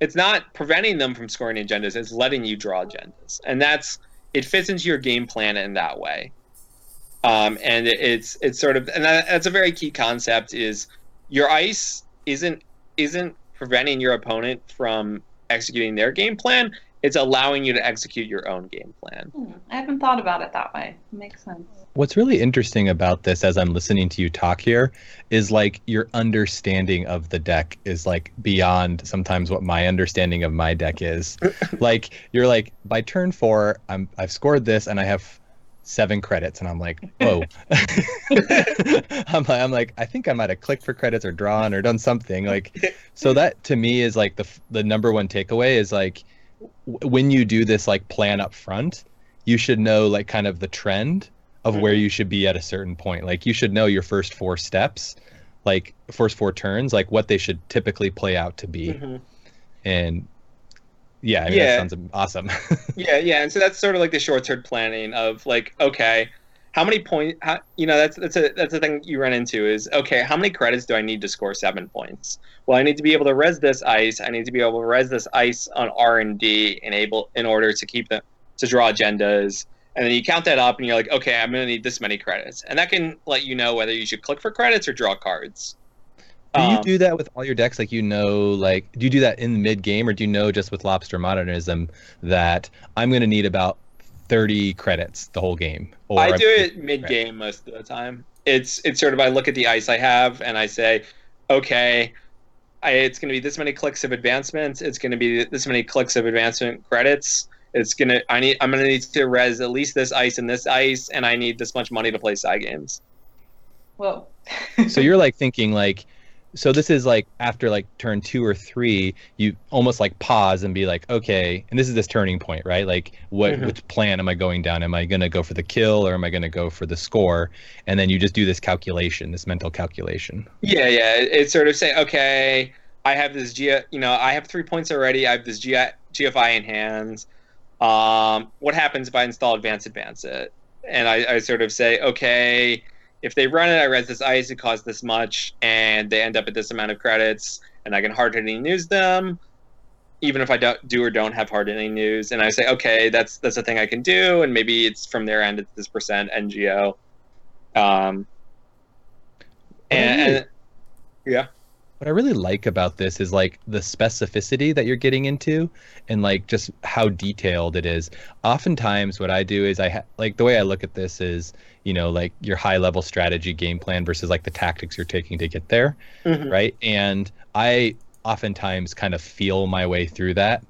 It's not preventing them from scoring agendas. It's letting you draw agendas, and that's it fits into your game plan in that way. Um, and it- it's it's sort of and that, that's a very key concept is your ice isn't isn't preventing your opponent from executing their game plan. It's allowing you to execute your own game plan. Hmm, I haven't thought about it that way. Makes sense. What's really interesting about this as I'm listening to you talk here is like your understanding of the deck is like beyond sometimes what my understanding of my deck is. like you're like by turn 4 I'm I've scored this and I have 7 credits and I'm like, "Whoa." I'm like I'm like I think I might have clicked for credits or drawn or done something like so that to me is like the the number one takeaway is like w- when you do this like plan up front you should know like kind of the trend of where you should be at a certain point. Like you should know your first four steps, like first four turns, like what they should typically play out to be. Mhm. And yeah, I mean, Yeah. that sounds awesome. Yeah, yeah, and so that's sort of like the short-term planning of like, okay, how many points? How, you know, that's that's a that's the thing you run into is okay, how many credits do I need to score seven points? Well, I need to be able to res this ice. I need to be able to res this ice on R and D, enable in order to keep them to draw agendas. And then you count that up, and you're like, okay, I'm going to need this many credits, and that can let you know whether you should click for credits or draw cards. do you Um, do that with all your decks? Like you know, like do you do that in mid game, or do you know just with Lobster Modernism that I'm going to need about 30 credits the whole game? Or I I'm- do it mid game most of the time. It's it's sort of I look at the ice I have and I say, okay, I, it's going to be this many clicks of advancement. It's going to be this many clicks of advancement credits. It's gonna I need I'm gonna need to res at least this ice and this ice, and I need this much money to play side games. Well, so you're like thinking like so this is like after like turn two or three you almost like pause and be like okay and this is this turning point right like what Mhm. which plan am i going down am i going to go for the kill or am i going to go for the score and then you just do this calculation this mental calculation Yeah, yeah. it- It's sort of say, okay, I have this G, you know, I have three points already. I have this G, GFI in hand. Um, what happens if I install Advance Advance it? And I, I sort of say, okay, if they run it, I res this ice, it costs this much, and they end up at this amount of credits, and I can hard hitting news them, even if I don't do or don't have hard hitting news. And I say, okay, that's that's a thing I can do, and maybe it's from their end, it's this percent NGO. Um, and, and what i really like about this is like the specificity that you're getting into and like just how detailed it is. Oftentimes what i do is i ha- like the way i look at this is you know like your high level strategy game plan versus like the tactics you're taking to get there Mhm. right? And i oftentimes kind of feel my way through that.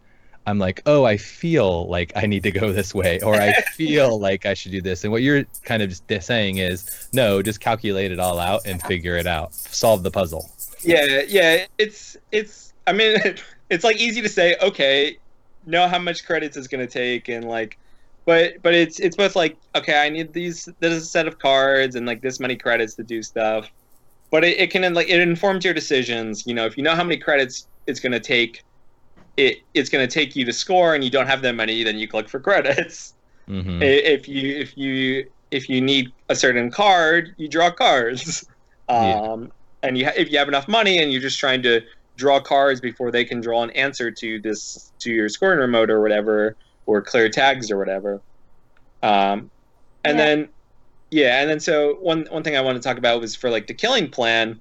I'm like oh i feel like i need to go this way or i feel like i should do this. And what you're kind of just saying is no just calculate it all out and figure it out. Solve the puzzle Yeah, yeah. It's it's. I mean, it's like easy to say. Okay, know how much credits it's going to take, and like, but but it's it's both like okay, I need these. There's a set of cards and like this many credits to do stuff. But it, it can like it informs your decisions. You know, if you know how many credits it's going to take, it it's going to take you to score, and you don't have that many, then you click for credits. hmm If you if you if you need a certain card, you draw cards. Um, and you ha- if you have enough money and you're just trying to draw cards before they can draw an answer to this to your scoring remote or whatever, or clear tags or whatever. Um, and Yeah. then yeah, and then so one one thing I want to talk about was for like the killing plan.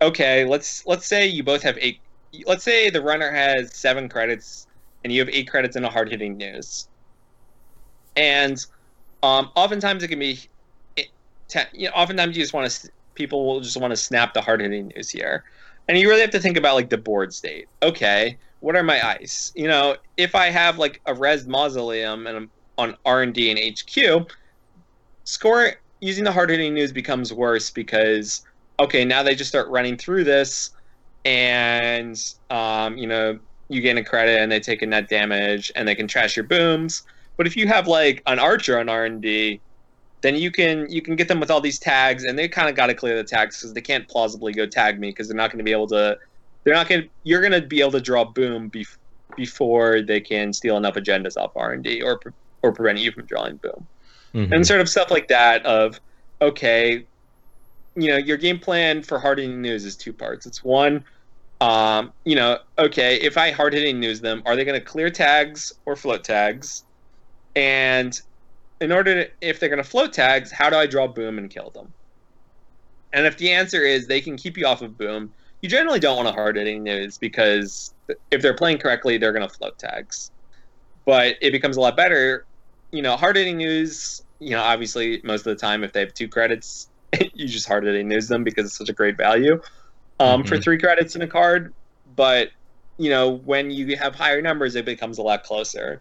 Okay, let's let's say you both have eight. Let's say the runner has seven credits and you have eight credits in a hard hitting news. And um, oftentimes it can be, it, te- you know, oftentimes you just want to, people will just want to snap the hard hitting news here. And you really have to think about like the board state. Okay, what are my ice? You know, if I have like a res mausoleum and I'm on R and D and HQ, score using the hard hitting news becomes worse because okay, now they just start running through this, and um, you know you gain a credit and they take a net damage and they can trash your booms. But if you have like an archer on R and D, then you can you can get them with all these tags, and they kind of got to clear the tags because they can't plausibly go tag me because they're not going to be able to. They're not going. to You're going to be able to draw boom bef- before they can steal enough agendas off R and D or or prevent you from drawing boom Mhm. and sort of stuff like that. Of okay, you know, your game plan for hard hitting news is two parts. It's one, um, you know, okay, if I hard hitting news them, are they going to clear tags or float tags? And in order to, if they're going to float tags, how do I draw boom and kill them? And if the answer is they can keep you off of boom, you generally don't want to hard hitting news because if they're playing correctly, they're going to float tags. But it becomes a lot better, you know, hard hitting news. You know, obviously, most of the time, if they have two credits, you just hard hitting news them because it's such a great value um, for Mhm. three credits in a card. But you know, when you have higher numbers, it becomes a lot closer.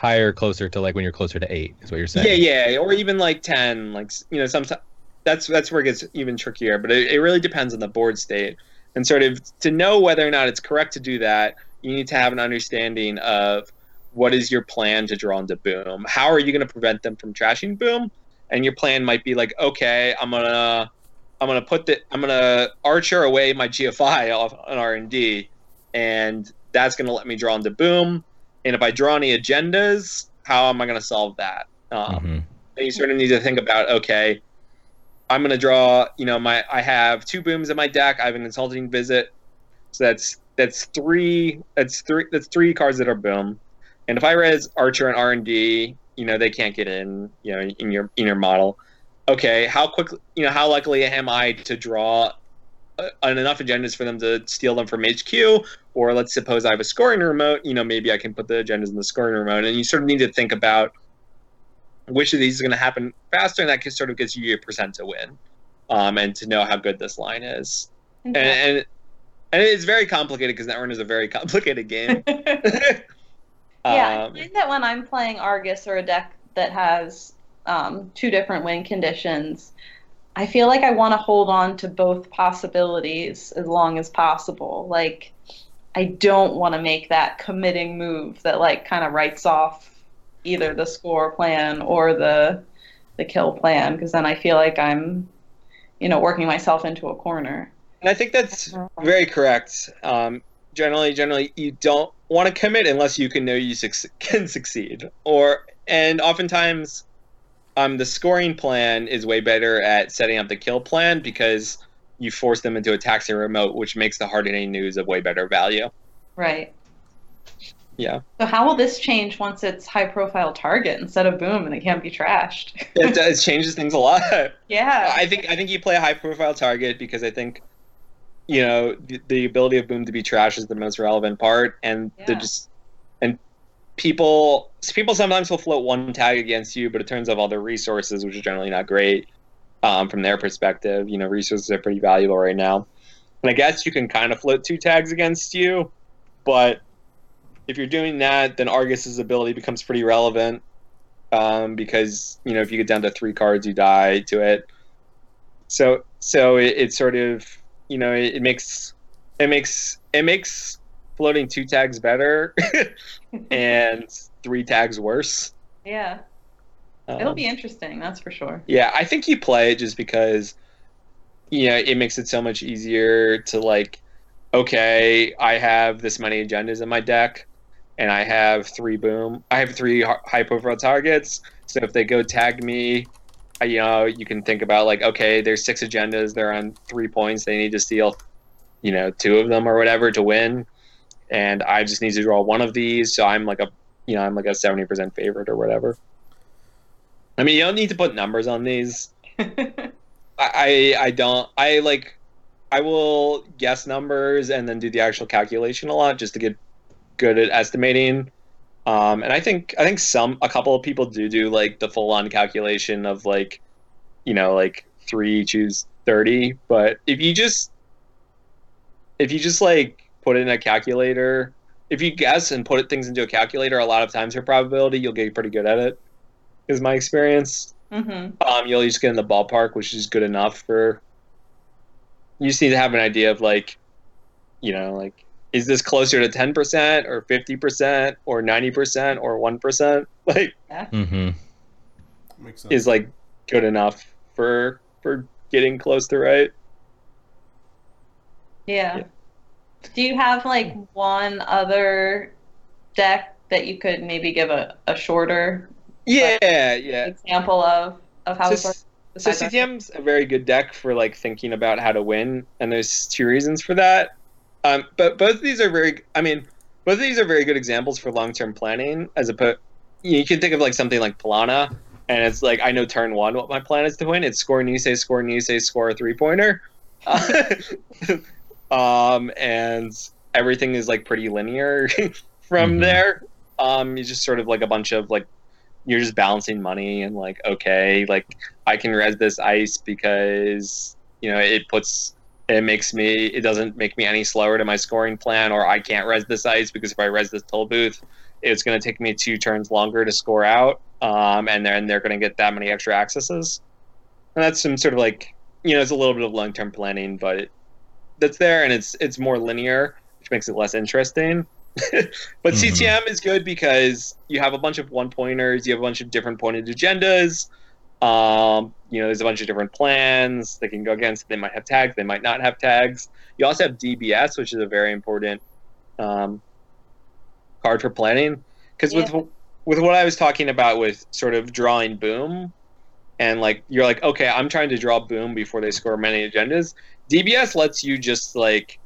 Higher closer to like when you're closer to eight is what you're saying Yeah, yeah, or even like ten. Like you know, sometimes that's that's where it gets even trickier. But it, it really depends on the board state, and sort of to know whether or not it's correct to do that, you need to have an understanding of what is your plan to draw into boom? How are you going to prevent them from trashing boom? And your plan might be like, okay, I'm gonna I'm gonna put the I'm gonna archer away my GFI off an R and D, and that's gonna let me draw into boom. And if I draw any agendas, how am I gonna solve that? Um, Mhm. and you sort of need to think about okay i'm going to draw you know my i have two booms in my deck i have an consulting visit so that's that's three that's three that's three cards that are boom and if i res archer and r&d you know they can't get in you know in your in your model okay how quickly you know how likely am i to draw uh, enough agendas for them to steal them from hq or let's suppose i have a scoring remote you know maybe i can put the agendas in the scoring remote and you sort of need to think about which of these is going to happen faster, and that can sort of gives you your percent to win, um, and to know how good this line is. And and, and it's very complicated because Netrunner is a very complicated game. yeah, I Um, find that when I'm playing Argus or a deck that has um, two different win conditions, I feel like I want to hold on to both possibilities as long as possible. Like, I don't want to make that committing move that like kind of writes off either the score plan or the the kill plan because then I feel like I'm, you know, working myself into a corner. and I think that's very correct. Um, generally, generally, you don't want to commit unless you can know you suc- can succeed. Or and oftentimes, um, the scoring plan is way better at setting up the kill plan because you force them into a taxi remote, which makes the hard hitting news of way better value. Right. Yeah. So how will this change once it's high profile target instead of boom and it can't be trashed? it, it changes things a lot. yeah. I think I think you play a high profile target because I think you know the, the ability of boom to be trash is the most relevant part, and Yeah. the just and people people sometimes will float one tag against you, but it turns out all their resources, which is generally not great um, from their perspective. You know, resources are pretty valuable right now, and I guess you can kind of float two tags against you, but if you're doing that, then Argus's ability becomes pretty relevant um, because you know if you get down to three cards, you die to it. So so it, it sort of you know it, it makes it makes it makes floating two tags better and three tags worse. yeah. Um, It'll be interesting, that's for sure. yeah, I think you play it just because you know it makes it so much easier to like okay, I have this many agendas in my deck and I have three boom. I have three high profile targets. So if they go tag me, I- you know, you can think about like okay, there's six agendas, they're on 3 points, they need to steal you know, two of them or whatever to win and I just need to draw one of these, so I'm like a you know, I'm like a 70% favorite or whatever. I mean, you don't need to put numbers on these. I, I I don't I like I will guess numbers and then do the actual calculation a lot just to get good at estimating. Um, and I think I think some a couple of people do do like the full on calculation of like you know like three choose thirty. But if you just if you just like put it in a calculator, if you guess and put things into a calculator, a lot of times your probability you'll get pretty good at it. Is my experience hmm um, you'll just get in the ballpark, which is good enough for. You just need to have an idea of like, you know, like is this closer to ten percent or fifty percent or ninety percent or one percent? Like, Mm-hmm. Is like good enough for for getting close to right. Yeah. Yeah. Do you have like one other deck that you could maybe give a, a shorter Yeah, yeah. example of of how So, it works? so CTM's a very good deck for like thinking about how to win, and there's two reasons for that. Um, but both of these are very, I mean, both of these are very good examples for long-term planning. As opposed, you can think of like something like Palana, and it's like I know turn one what my plan is to win. It's score Nisei, score Nisei, score a three-pointer. um, and everything is like pretty linear from Mhm. there. Um, you just sort of like a bunch of like you're just balancing money and like okay, like I can res this ice because you know it puts it makes me it doesn't make me any slower to my scoring plan, or I can't res this ice because if I res this toll booth, it's going to take me two turns longer to score out, um, and then they're going to get that many extra accesses. And that's some sort of like you know it's a little bit of long term planning, but it, that's there and it's it's more linear, which makes it less interesting. but Mhm. CTM is good because you have a bunch of one pointers, you have a bunch of different pointed agendas. Um, you know, there's a bunch of different plans they can go against. They might have tags, they might not have tags. You also have DBS, which is a very important um, card for planning. Because with with what I was talking about with sort of drawing boom, and like you're like, okay, I'm trying to draw boom before they score many agendas. DBS lets you just like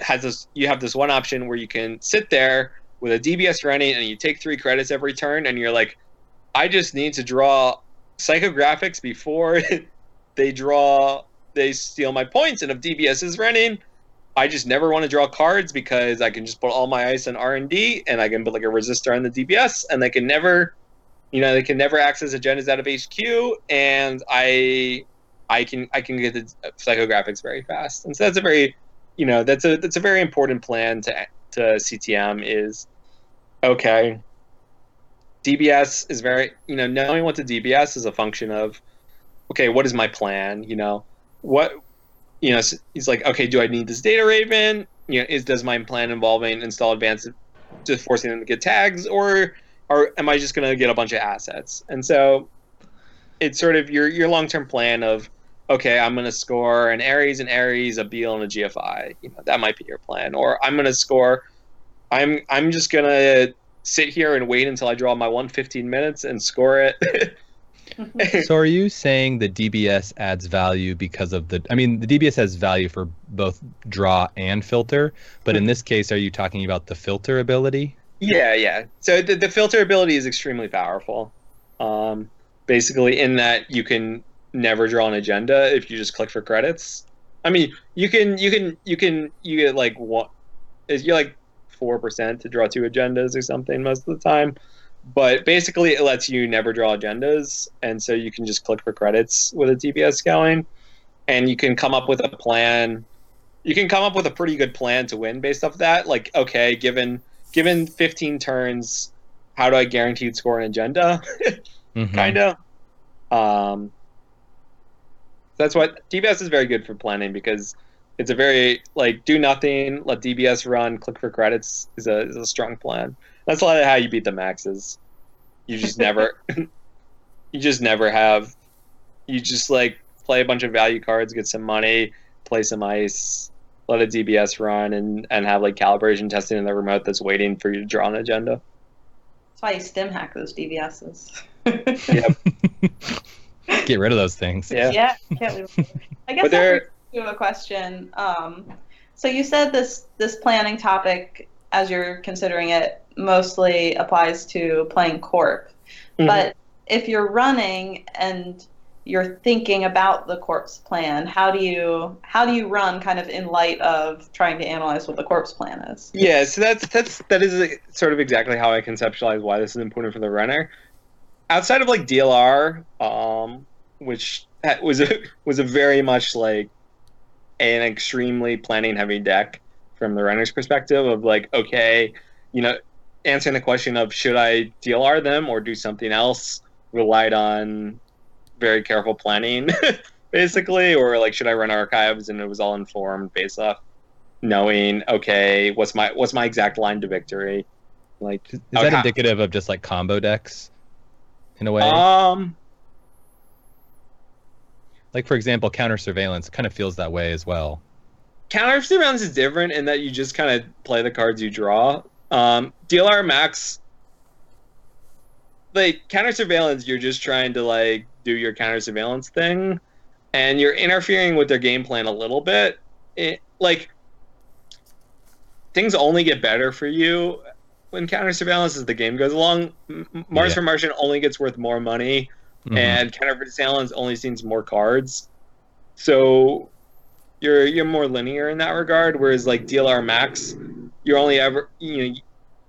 has this you have this one option where you can sit there with a DBS running and you take three credits every turn and you're like, I just need to draw psychographics before they draw they steal my points and if DBS is running, I just never want to draw cards because I can just put all my ice on R and D and I can put like a resistor on the DBS and they can never you know, they can never access agendas out of HQ and I I can I can get the psychographics very fast. And so that's a very you know, that's a that's a very important plan to to CTM is okay. DBS is very you know, knowing what the DBS is a function of okay, what is my plan, you know? What you know, he's like, okay, do I need this data raven? You know, is does my plan involving install advanced just forcing them to get tags or or am I just going to get a bunch of assets? And so it's sort of your your long term plan of okay, I'm going to score an Aries, an Aries, a Beale, and a GFI. You know, that might be your plan. Or I'm going to score. I'm I'm just going to sit here and wait until I draw my 115 minutes and score it. so are you saying the DBS adds value because of the I mean the DBS has value for both draw and filter, but in hmm. this case are you talking about the filter ability? Yeah, yeah. So the, the filter ability is extremely powerful. Um, basically, in that you can never draw an agenda if you just click for credits. I mean, you can, you can, you can, you get like what is you're like four percent to draw two agendas or something most of the time. But basically, it lets you never draw agendas, and so you can just click for credits with a DBS going, and you can come up with a plan. You can come up with a pretty good plan to win based off that. Like, okay, given given 15 turns, how do I guaranteed score an agenda? Mhm. kind of. Um, that's what DBS is very good for planning because it's a very like do nothing, let DBS run, click for credits is a is a strong plan. That's a lot of how you beat the maxes. You just never, you just never have. You just like play a bunch of value cards, get some money, play some ice, let a DBS run, and and have like calibration testing in the remote that's waiting for you to draw an agenda. That's why you StimHack those DBSs. Get rid of those things. Yeah. yeah, can't leave. I guess But that there- brings me to a question. Um, so you said this this planning topic, as you're considering it, mostly applies to playing corp. Mhm. But if you're running and you're thinking about the corp's plan, how do you how do you run kind of in light of trying to analyze what the corp's plan is? Yeah, so that's that's that is sort of exactly how I conceptualize why this is important for the runner. Outside of like DLR, um, which was a was a very much like an extremely planning heavy deck from the runner's perspective of like, okay, you know, answering the question of should I DLR them or do something else relied on very careful planning, basically, or like should I run archives and it was all informed based off knowing okay what's my what's my exact line to victory like Is that indicative of just like combo decks in a way? um like for example, counter surveillance kind of feels that way as well. counter surveillance is different in that you just kind of play the cards you draw um dlr max like counter surveillance you're just trying to like do your counter surveillance thing and you're interfering with their game plan a little bit it, like things only get better for you when counter surveillance as the game goes along mars Yeah. for martian only gets worth more money Mhm. and counter surveillance only seems more cards. So you're you're more linear in that regard. Whereas like DLR Max, you're only ever you know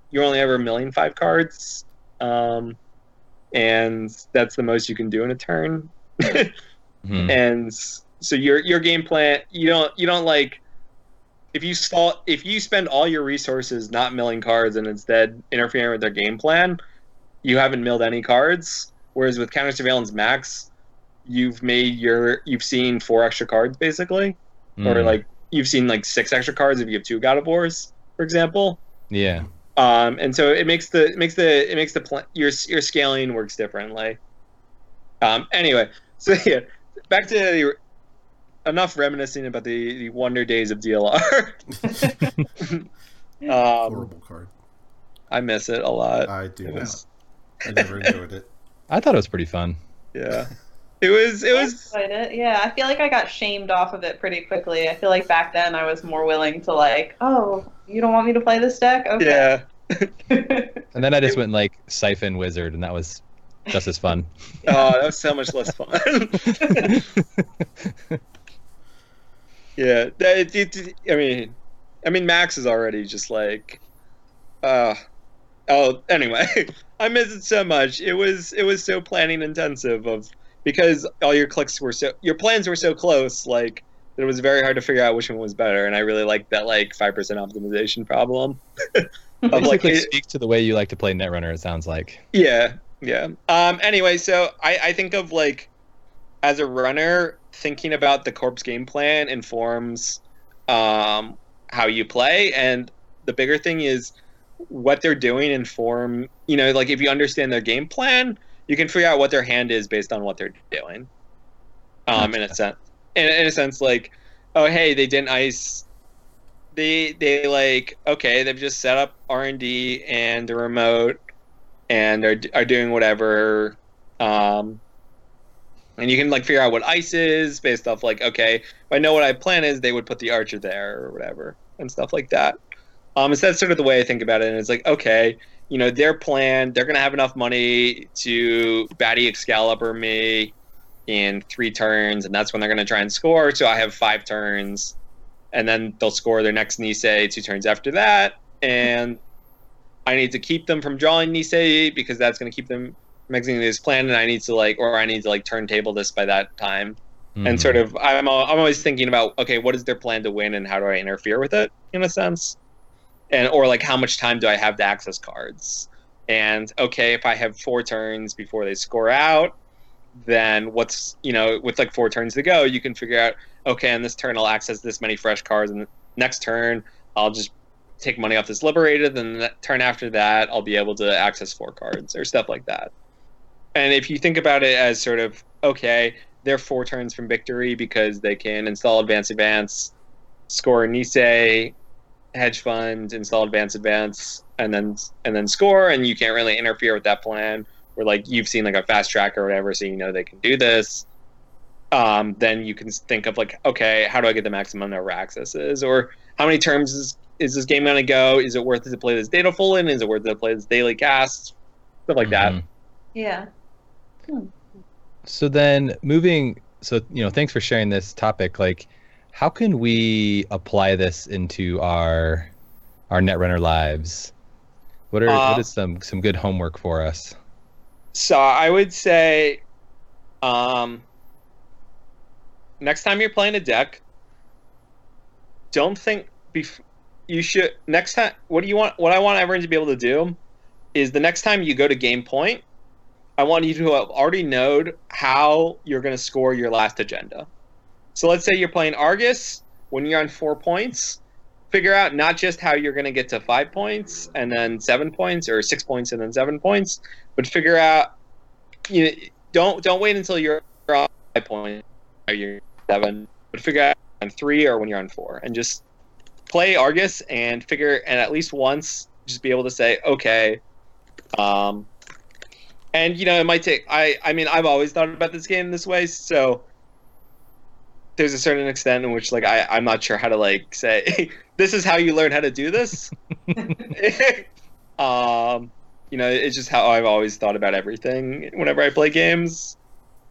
you're only ever a million five cards, um, and that's the most you can do in a turn. Mhm. and so your your game plan you don't you don't like if you stall if you spend all your resources not milling cards and instead interfering with their game plan you haven't milled any cards whereas with counter surveillance max you've made your you've seen four extra cards basically or Mhm. like you've seen like six extra cards if you have two god of wars for example Yeah. Um, and so it makes the it makes the it makes the pl- your your scaling works differently. Um, anyway, so yeah, back to the enough reminiscing about the, the wonder days of DLR. um, Horrible card. I miss it a lot. I do. It was, I never enjoyed it. I thought it was pretty fun. yeah, it was it was enjoyed it. Yeah, I feel like I got shamed off of it pretty quickly. I feel like back then I was more willing to like, oh, you don't want me to play this deck? Okay. yeah. And then I just went like Siphon Wizard, and that was just as fun. Oh, that was so much less fun. yeah, that, it, it, I mean, I mean, Max is already just like, uh, oh. Anyway, I miss it so much. It was it was so planning intensive of because all your clicks were so your plans were so close. Like it was very hard to figure out which one was better, and I really liked that like five percent optimization problem. of like Basically, it- speaks to the way you like to play Netrunner. It sounds like. yeah, yeah. Um. Anyway, so I I think of like as a runner, thinking about the corp's game plan informs um how you play, and the bigger thing is what they're doing inform. You know, like if you understand their game plan, you can figure out what their hand is based on what they're doing. Um. In a sense, in, in a sense, like, oh hey, they didn't ice they they like okay they've just set up r&d and the remote and are, are doing whatever um and you can like figure out what ice is based off like okay if i know what i plan is they would put the archer there or whatever and stuff like that um so that's sort of the way i think about it and it's like okay you know their plan they're gonna have enough money to batty excalibur me in three turns and that's when they're gonna try and score so i have five turns and then they'll score their next Nisei two turns after that. And I need to keep them from drawing Nisei because that's going to keep them from exiting this plan. And I need to like, or I need to like turntable this by that time. Mhm. And sort of, I'm I'm always thinking about okay, what is their plan to win, and how do I interfere with it in a sense, and or like how much time do I have to access cards? And okay, if I have four turns before they score out, then what's you know with like four turns to go, you can figure out okay, on this turn I'll access this many fresh cards, and next turn I'll just take money off this liberated, then the turn after that I'll be able to access four cards or stuff like that. And if you think about it as sort of okay, they're four turns from victory because they can install advance advance, score Nisei, hedge fund, install advance advance, and then and then score, and you can't really interfere with that plan. Or like you've seen like a fast track or whatever, so you know they can do this um, then you can think of like, okay, how do I get the maximum number of accesses, or how many terms is, is this game going to go? Is it worth it to play this Data Folding? Is it worth it to play this daily cast? Stuff like that. Mhm. Yeah. So then moving so you know, thanks for sharing this topic. Like how can we apply this into our our Netrunner lives? What are Uh, what is some some good homework for us? So I would say, um, next time you're playing a deck, don't think bef- you should next time. What do you want? What I want everyone to be able to do is the next time you go to game point, I want you to have already known how you're going to score your last agenda. So let's say you're playing Argus when you're on four points. Figure out not just how you're going to get to five points and then seven points, or six points and then seven points, but figure out you know, don't don't wait until you're on five points or you're seven, but figure out on three or when you're on four, and just play Argus and figure and at least once just be able to say okay. Um, and you know it might take I I mean I've always thought about this game this way, so there's a certain extent in which like I I'm not sure how to like say this is how you learn how to do this. um you know, it's just how I've always thought about everything whenever I play games.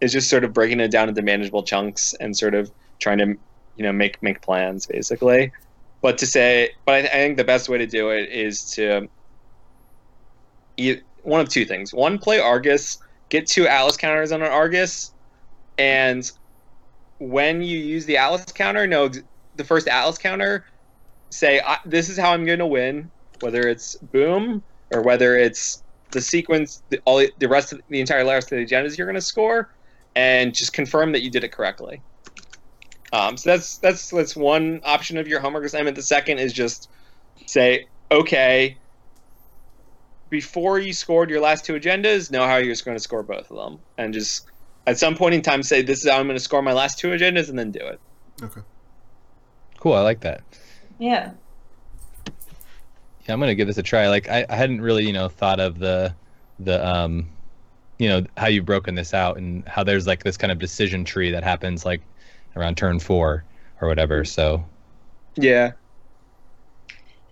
Is just sort of breaking it down into manageable chunks and sort of trying to, you know, make make plans basically. But to say, but I, I think the best way to do it is to e- one of two things. One, play Argus, get two atlas counters on an Argus, and when you use the atlas counter, know the first atlas counter, say this is how I'm going to win, whether it's boom or whether it's the sequence, the, all the rest of the entire rest of the agendas you're going to score, and just confirm that you did it correctly. Um, so that's that's that's one option of your homework assignment. The second is just say, okay, before you scored your last two agendas, know how you're going to score both of them, and just at some point in time say this is how I'm going to score my last two agendas, and then do it. Okay. Cool. I like that. Yeah. Yeah, I'm gonna give this a try. Like I, I hadn't really, you know, thought of the the um you know, how you've broken this out and how there's like this kind of decision tree that happens like around turn four or whatever. So Yeah.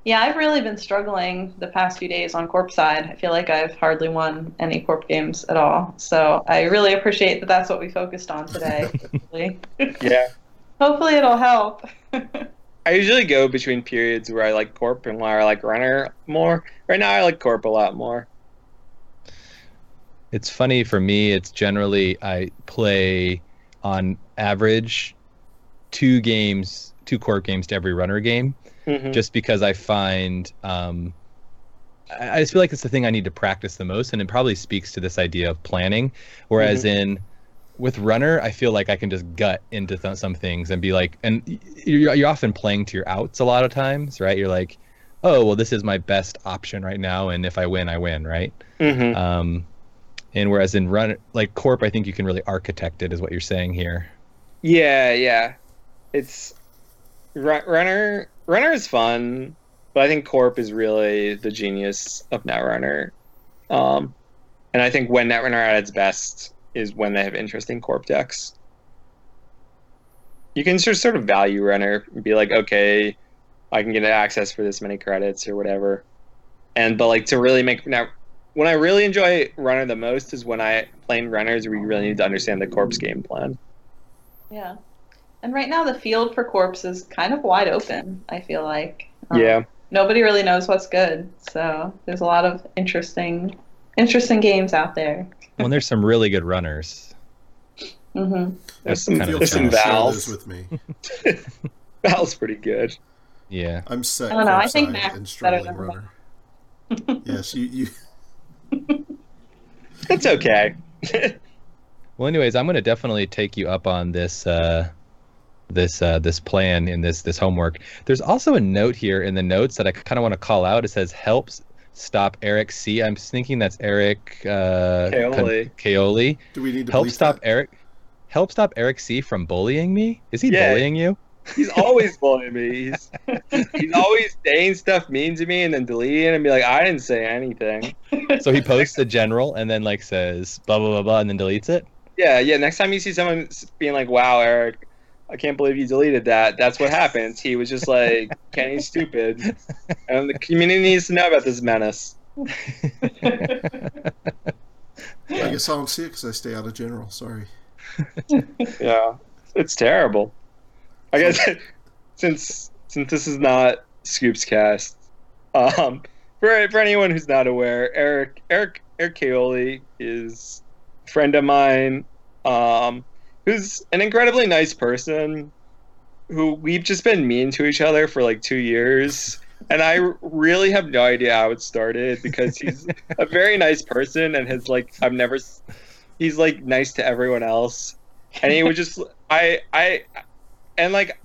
Yeah, I've really been struggling the past few days on Corp side. I feel like I've hardly won any Corp games at all. So I really appreciate that that's what we focused on today. hopefully. Yeah. hopefully it'll help. I usually go between periods where I like Corp and where I like Runner more. Right now, I like Corp a lot more. it's funny for me, it's generally I play on average two games, two corp games to every runner game. Mhm. just because I find um, I I just feel like it's the thing I need to practice the most, and it probably speaks to this idea of planning. Whereas in with runner, I feel like I can just gut into th- some things and be like, and you're, you're often playing to your outs a lot of times, right? You're like, oh well, this is my best option right now, and if I win, I win, right? Mhm. Um, and whereas in run like corp, I think you can really architect it, is what you're saying here. Yeah, yeah. It's Runner. Runner is fun, but I think Corp is really the genius of Netrunner. Um, and I think when Netrunner at its best is when they have interesting Corp decks. You can just sort of value Runner and be like, okay, I can get access for this many credits or whatever. And but like to really make now, when I really enjoy Runner the most is when I playing runners where you really need to understand the Corp's game plan. yeah. And right now the field for Corps is kind of wide open, I feel like. Um, Yeah. Nobody really knows what's good. So there's a lot of interesting interesting games out there. Well, and there's some really good runners. Mm-hmm. There's some, kind of there's some challenge. Val's. with me. Val's pretty good. Yeah. I'm set. I don't know, I think courtside Max and is better than runner. yes, you, you. It's okay. Well, anyways, I'm going to definitely take you up on this uh, this uh, this plan in this this homework. There's also a note here in the notes that I kind of want to call out. It says helps stop Eric C. I'm thinking that's Eric uh, Kaoli. Kaoli. Do we need to Help stop that? Eric. Help stop Eric C. from bullying me. Is he Yeah. bullying you? He's always bullying me. He's, he's always saying stuff mean to me and then deleting it and be like, I didn't say anything. So he posts a general and then like says blah blah blah blah and then deletes it. Yeah, yeah. Next time you see someone being like, wow, Eric, I can't believe you deleted that. That's what happens. He was just like, Kenny's stupid. And the community needs to know about this menace. I guess I don't see it because I stay out of general. Sorry. Yeah, it's terrible. I guess since since this is not Scoops Cast, um, for for anyone who's not aware, Eric Eric Eric Kaoli is a friend of mine, um, who's an incredibly nice person. Who we've just been mean to each other for like two years, and I really have no idea how it started because he's a very nice person and has like I've never. He's like nice to everyone else, and he would just I I and like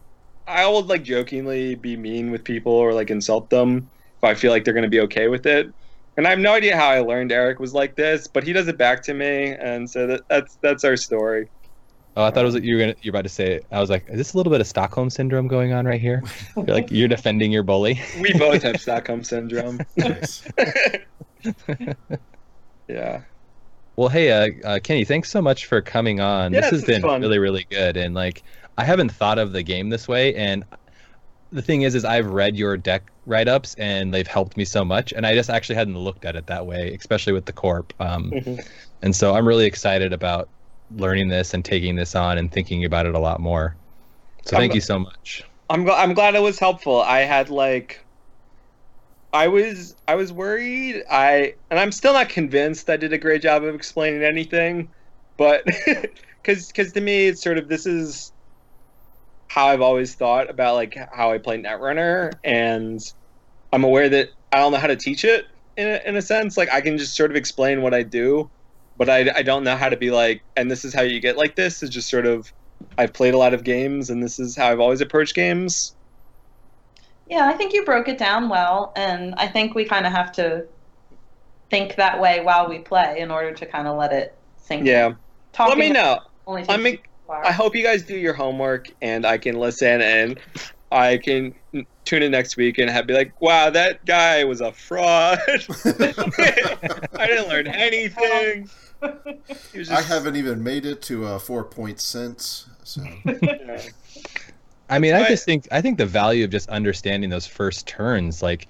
I would like jokingly be mean with people or like insult them if I feel like they're gonna be okay with it. And I have no idea how I learned Eric was like this, but he does it back to me, and so that, that's that's our story. Oh, I thought it was you were gonna you're about to say it. I was like, is this a little bit of Stockholm syndrome going on right here? You're like you're defending your bully. We both have Stockholm syndrome. Yeah. Well, hey, uh, uh, Kenny, thanks so much for coming on. Yeah, this has been fun. really, really good. And like, I haven't thought of the game this way. And the thing is, is I've read your deck write-ups, and they've helped me so much. And I just actually hadn't looked at it that way, especially with the corp. Um, Mhm. and so I'm really excited about learning this and taking this on and thinking about it a lot more. So I'm- thank you so much. I'm gl- I'm glad it was helpful. I had like I was I was worried. I and I'm still not convinced I did a great job of explaining anything, but cuz cuz to me it's sort of this is how I've always thought about like how I play Netrunner and I'm aware that I don't know how to teach it in a, in a sense. Like I can just sort of explain what I do, but I, I don't know how to be like and this is how you get like this. is just sort of I've played a lot of games, and this is how I've always approached games. Yeah, I think you broke it down well, and I think we kind of have to think that way while we play in order to kind of let it sink. Yeah. in. Talking Let me know. Only I takes mean. I hope you guys do your homework and I can listen and I can tune in next week and have be like, wow, that guy was a fraud. I didn't learn anything. He was I haven't even made it to a four point sense. So yeah. I mean, I Right. just think I think the value of just understanding those first turns, like,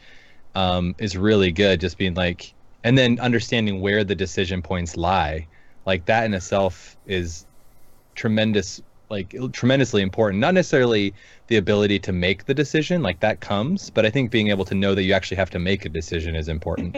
um, is really good. Just being like, and then understanding where the decision points lie, like that in itself is tremendous, like tremendously important. Not necessarily the ability to make the decision, like that comes, but I think being able to know that you actually have to make a decision is important.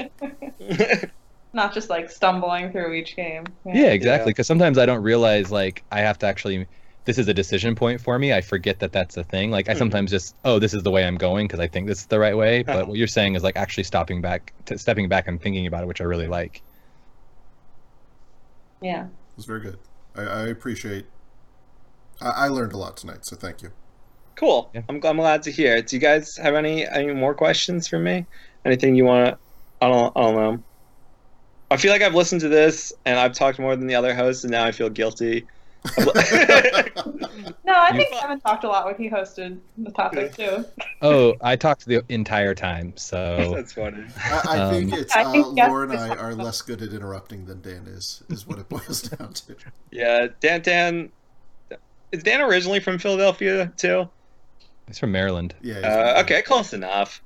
Not just like stumbling through each game. Yeah, exactly. Because sometimes I don't realize like I have to actually. This is a decision point for me. I forget that that's a thing. Like I Hmm. sometimes just, oh, this is the way I'm going because I think this is the right way. But what you're saying is like actually stopping back, t- stepping back and thinking about it, which I really like. Yeah. it was very good. I, I appreciate. I, I learned a lot tonight, so thank you. Cool. Yeah. I'm, I'm glad to hear. It. Do you guys have any any more questions for me? Anything you want to? I don't. I don't know. I feel like I've listened to this and I've talked more than the other hosts, and now I feel guilty. No, I You- think Kevin talked a lot when he hosted the topic too. Oh, I talked the entire time, so That's funny. I, I think Um, it's I uh, think yes, Laura and I it's- are less good at interrupting than Dan is. Is what it boils down to. Yeah, Dan. Dan. Is Dan originally from Philadelphia too? it's from Maryland. Yeah. he's Uh, good. okay, close enough.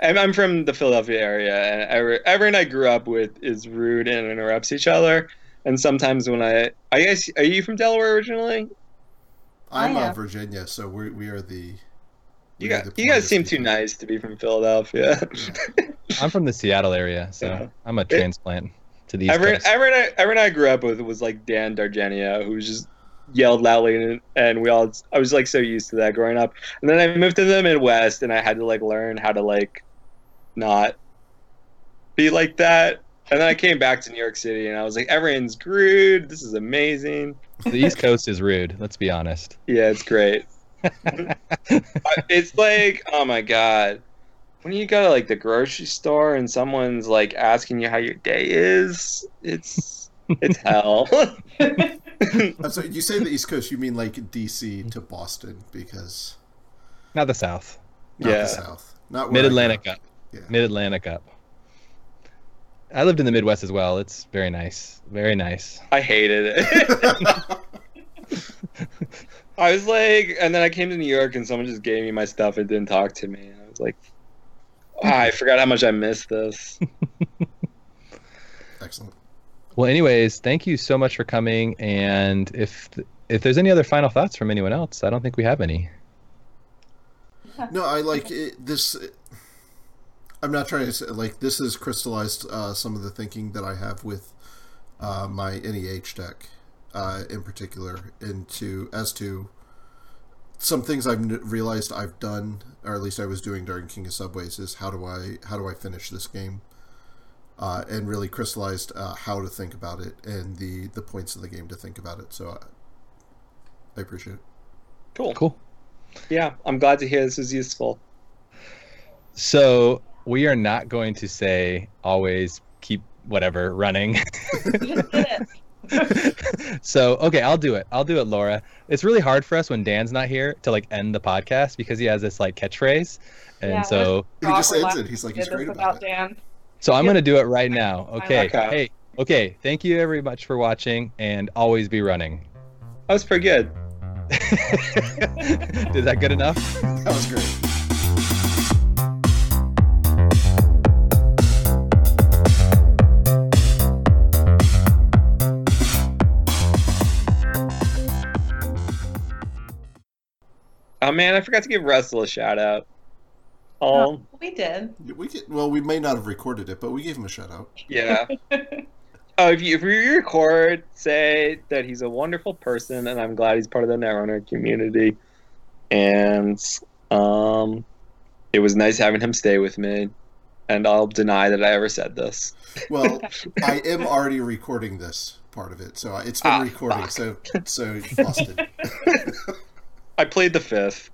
I'm, I'm from the Philadelphia area, and every, everyone I grew up with is rude and interrupts each other. And sometimes when I, I guess, are you from Delaware originally? I'm I uh. Virginia, so we we are the. You we are guys, the you guys politest seem too nice to be from Philadelphia. I'm from the Seattle area, so Yeah. I'm a transplant to the East everyone, Coast. everyone, I, everyone I grew up with was like Dan D'Argenio, who was just yelled loudly, and, and we all. I was like so used to that growing up, and then I moved to the Midwest, and I had to like learn how to like not be like that. And then I came back to New York City, and I was like, everyone's rude. This is amazing. the East Coast is rude. Let's be honest. Yeah, it's great. It's like, oh my god, when you go to like the grocery store and someone's like asking you how your day is, it's it's hell. Uh, so you say the East Coast, you mean like DC to Boston, because Not the South. not Yeah. the South, not Mid Atlantic up. Up. Yeah. Mid Atlantic up. I lived in the Midwest as well. It's very nice. Very nice. I hated it. I was like, and then I came to New York and someone just gave me my stuff and didn't talk to me, and I was like, ah, I forgot how much I missed this. Excellent. Well, anyways, thank you so much for coming. And if if there's any other final thoughts from anyone else, I don't think we have any. No, I like it, this. I'm not trying to say like this has crystallized uh, some of the thinking that I have with uh, my NEH deck, uh, in particular, into as to some things I've n- realized I've done, or at least I was doing during King of Subways, is how do I how do I finish this game, uh, and really crystallized uh, how to think about it and the the points of the game to think about it. So I, I appreciate it. Cool. Cool. Yeah, I'm glad to hear this was useful. So we are not going to say always keep whatever running. You just did it. so okay, I'll do it. I'll do it, Laura. It's really hard for us when Dan's not here to like end the podcast because he has this like catchphrase, and Yeah, so He just Awkward ends it. He's like he's great without about it. Dan. so I'm Yeah. gonna do it right now. Okay. like. Hey. Okay. Thank you very much for watching, and always be running. That was pretty good. Is that good enough? That was great. Oh man, I forgot to give Russell a shout out. Um, We did. We could, well, we may not have recorded it, but we gave him a shout out. yeah. Oh, if you if you record, say that he's a wonderful person, and I'm glad he's part of the Netrunner community. And um, it was nice having him stay with me. And I'll deny that I ever said this. Well, I am already recording this part of it, so it's been Ah, recording. fuck. So, so busted. I played the fifth.